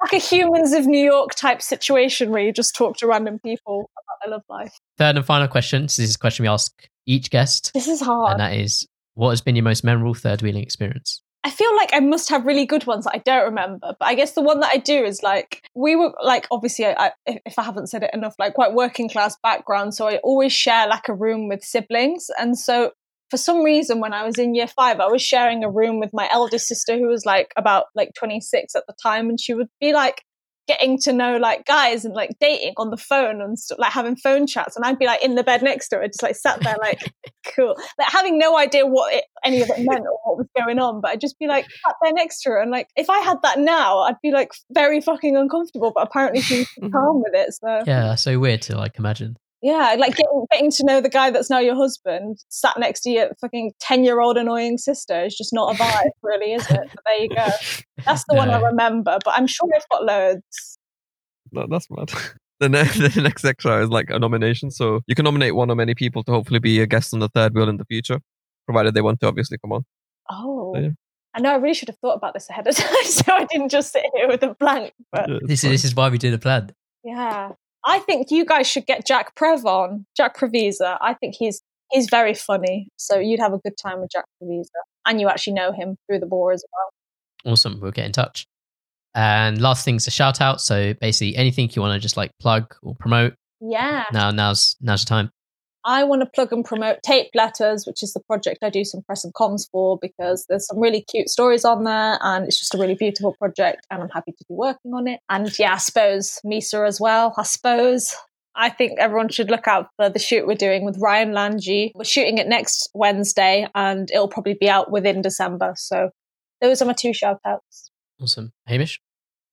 like a humans of new york type situation where you just talk to random people their love life Third and final question. So this is a question we ask each guest, this is hard and that is, what has been your most memorable third wheeling experience? I feel like I must have really good ones that I don't remember, but I guess the one that I do is like we were like obviously I, I, if I haven't said it enough, like quite working class background, so I always share like a room with siblings, and so for some reason when I was in year five, I was sharing a room with my eldest sister who was like about like twenty six at the time, and she would be like getting to know like guys and like dating on the phone and st- like having phone chats and I'd be like in the bed next to her just like sat there like [LAUGHS] cool like having no idea what it, any of it meant or what was going on but I'd just be like [LAUGHS] sat there next to her and like if I had that now I'd be like very fucking uncomfortable but apparently she was [LAUGHS] mm-hmm. calm with it so Yeah, so weird to like imagine. Yeah, like getting, getting to know the guy that's now your husband, sat next to your fucking ten-year-old annoying sister is just not a vibe, really, is it? But there you go. That's the one I remember, but I'm sure I've got loads. No, that's mad. [LAUGHS] The, ne- [LAUGHS] the next extra is like a nomination. So you can nominate one or many people to hopefully be a guest on the third wheel in the future, provided they want to obviously come on. Oh, Yeah. I know. I really should have thought about this ahead of [LAUGHS] time, so I didn't just sit here with a blank. But Yeah, This is this is why we did a plan. yeah, I think you guys should get Jack Prev on. Jack Previsa. I think he's he's very funny. So you'd have a good time with Jack Previsa, and you actually know him through the bore as well. Awesome. We'll get in touch. And last thing's a shout out. So basically anything you want to just like plug or promote. Yeah. Now now's now's the time. I want to plug and promote Tape Letters, which is the project I do some press and comms for because there's some really cute stories on there and it's just a really beautiful project and I'm happy to be working on it. And yeah, I suppose Misa as well. I suppose. I think everyone should look out for the shoot we're doing with Ryan Lanji. We're shooting it next Wednesday and it'll probably be out within December. So those are my two shout outs. Awesome. Hamish?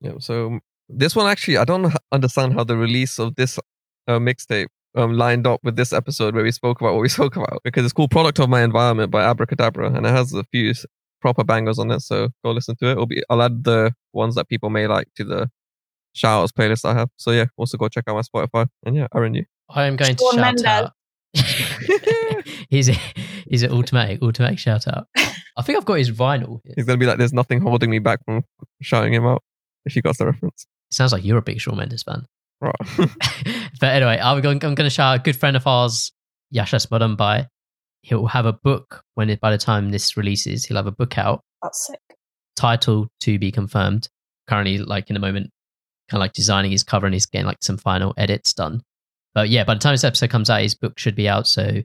Yeah, so this one actually, I don't understand how the release of this uh, mixtape um, lined up with this episode where we spoke about what we [LAUGHS] spoke about because it's called "Product of My Environment" by Abra Cadabra, and it has a few proper bangers on it. So go listen to it. It'll be, I'll add the ones that people may like to the shoutouts playlist I have. So yeah, also go check out my Spotify. And yeah, Aaron, you. I am going to shout Mendes. out. [LAUGHS] he's a, he's an automatic automatic shout out. I think I've got his vinyl. It He's gonna be like, "There's nothing holding me back from shouting him out." If you got the reference, sounds like you're a big Shawn Mendes fan. Right? [LAUGHS] but anyway, I'm going, I'm going to shout out a good friend of ours, Yashas Bodambai. He'll have a book when it, by the time this releases, he'll have a book out, That's sick. title to be confirmed. Currently, like in the moment, kind of like designing his cover and he's getting like some final edits done. But yeah, by the time this episode comes out, his book should be out. So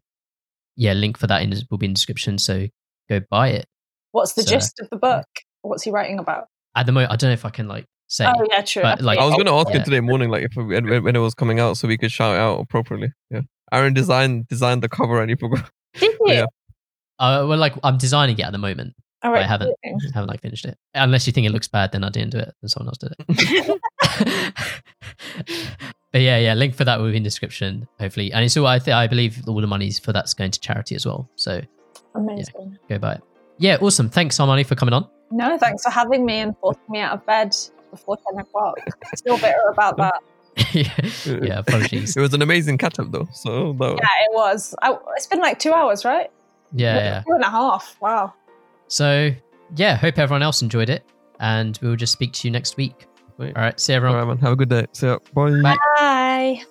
yeah, link for that in, will be in the description. So go buy it. What's the So- gist of the book? What's he writing about? At the moment, I don't know if I can like say. Oh, yeah, true. But, like, I was gonna ask Yeah. him today morning, like if we, when, when it was coming out, so we could shout it out appropriately. Yeah, Aaron designed designed the cover, and he forgot. Did [LAUGHS] you? yeah. Uh, well, like I'm designing it at the moment. All but right. I haven't haven't like finished it. Unless you think it looks bad, then I didn't do it, and someone else did it. [LAUGHS] but yeah, yeah, link for that will be in the description, hopefully. And it's all I think I believe all the money's for that's going to charity as well. So Amazing. go buy it. Yeah, awesome. Thanks, Armani, for coming on. No, thanks for having me and forcing me out of bed before 10 o'clock. Still bitter about that. [LAUGHS] yeah, yeah, apologies. It was an amazing catch up though. So that, Yeah, it was. I, it's been like two hours, right? Yeah, yeah. Two and a half. Wow. So yeah, hope everyone else enjoyed it, and we'll just speak to you next week. Sweet. All right, see all everyone. right, man. Have a good day. See ya. Bye. Bye. Bye.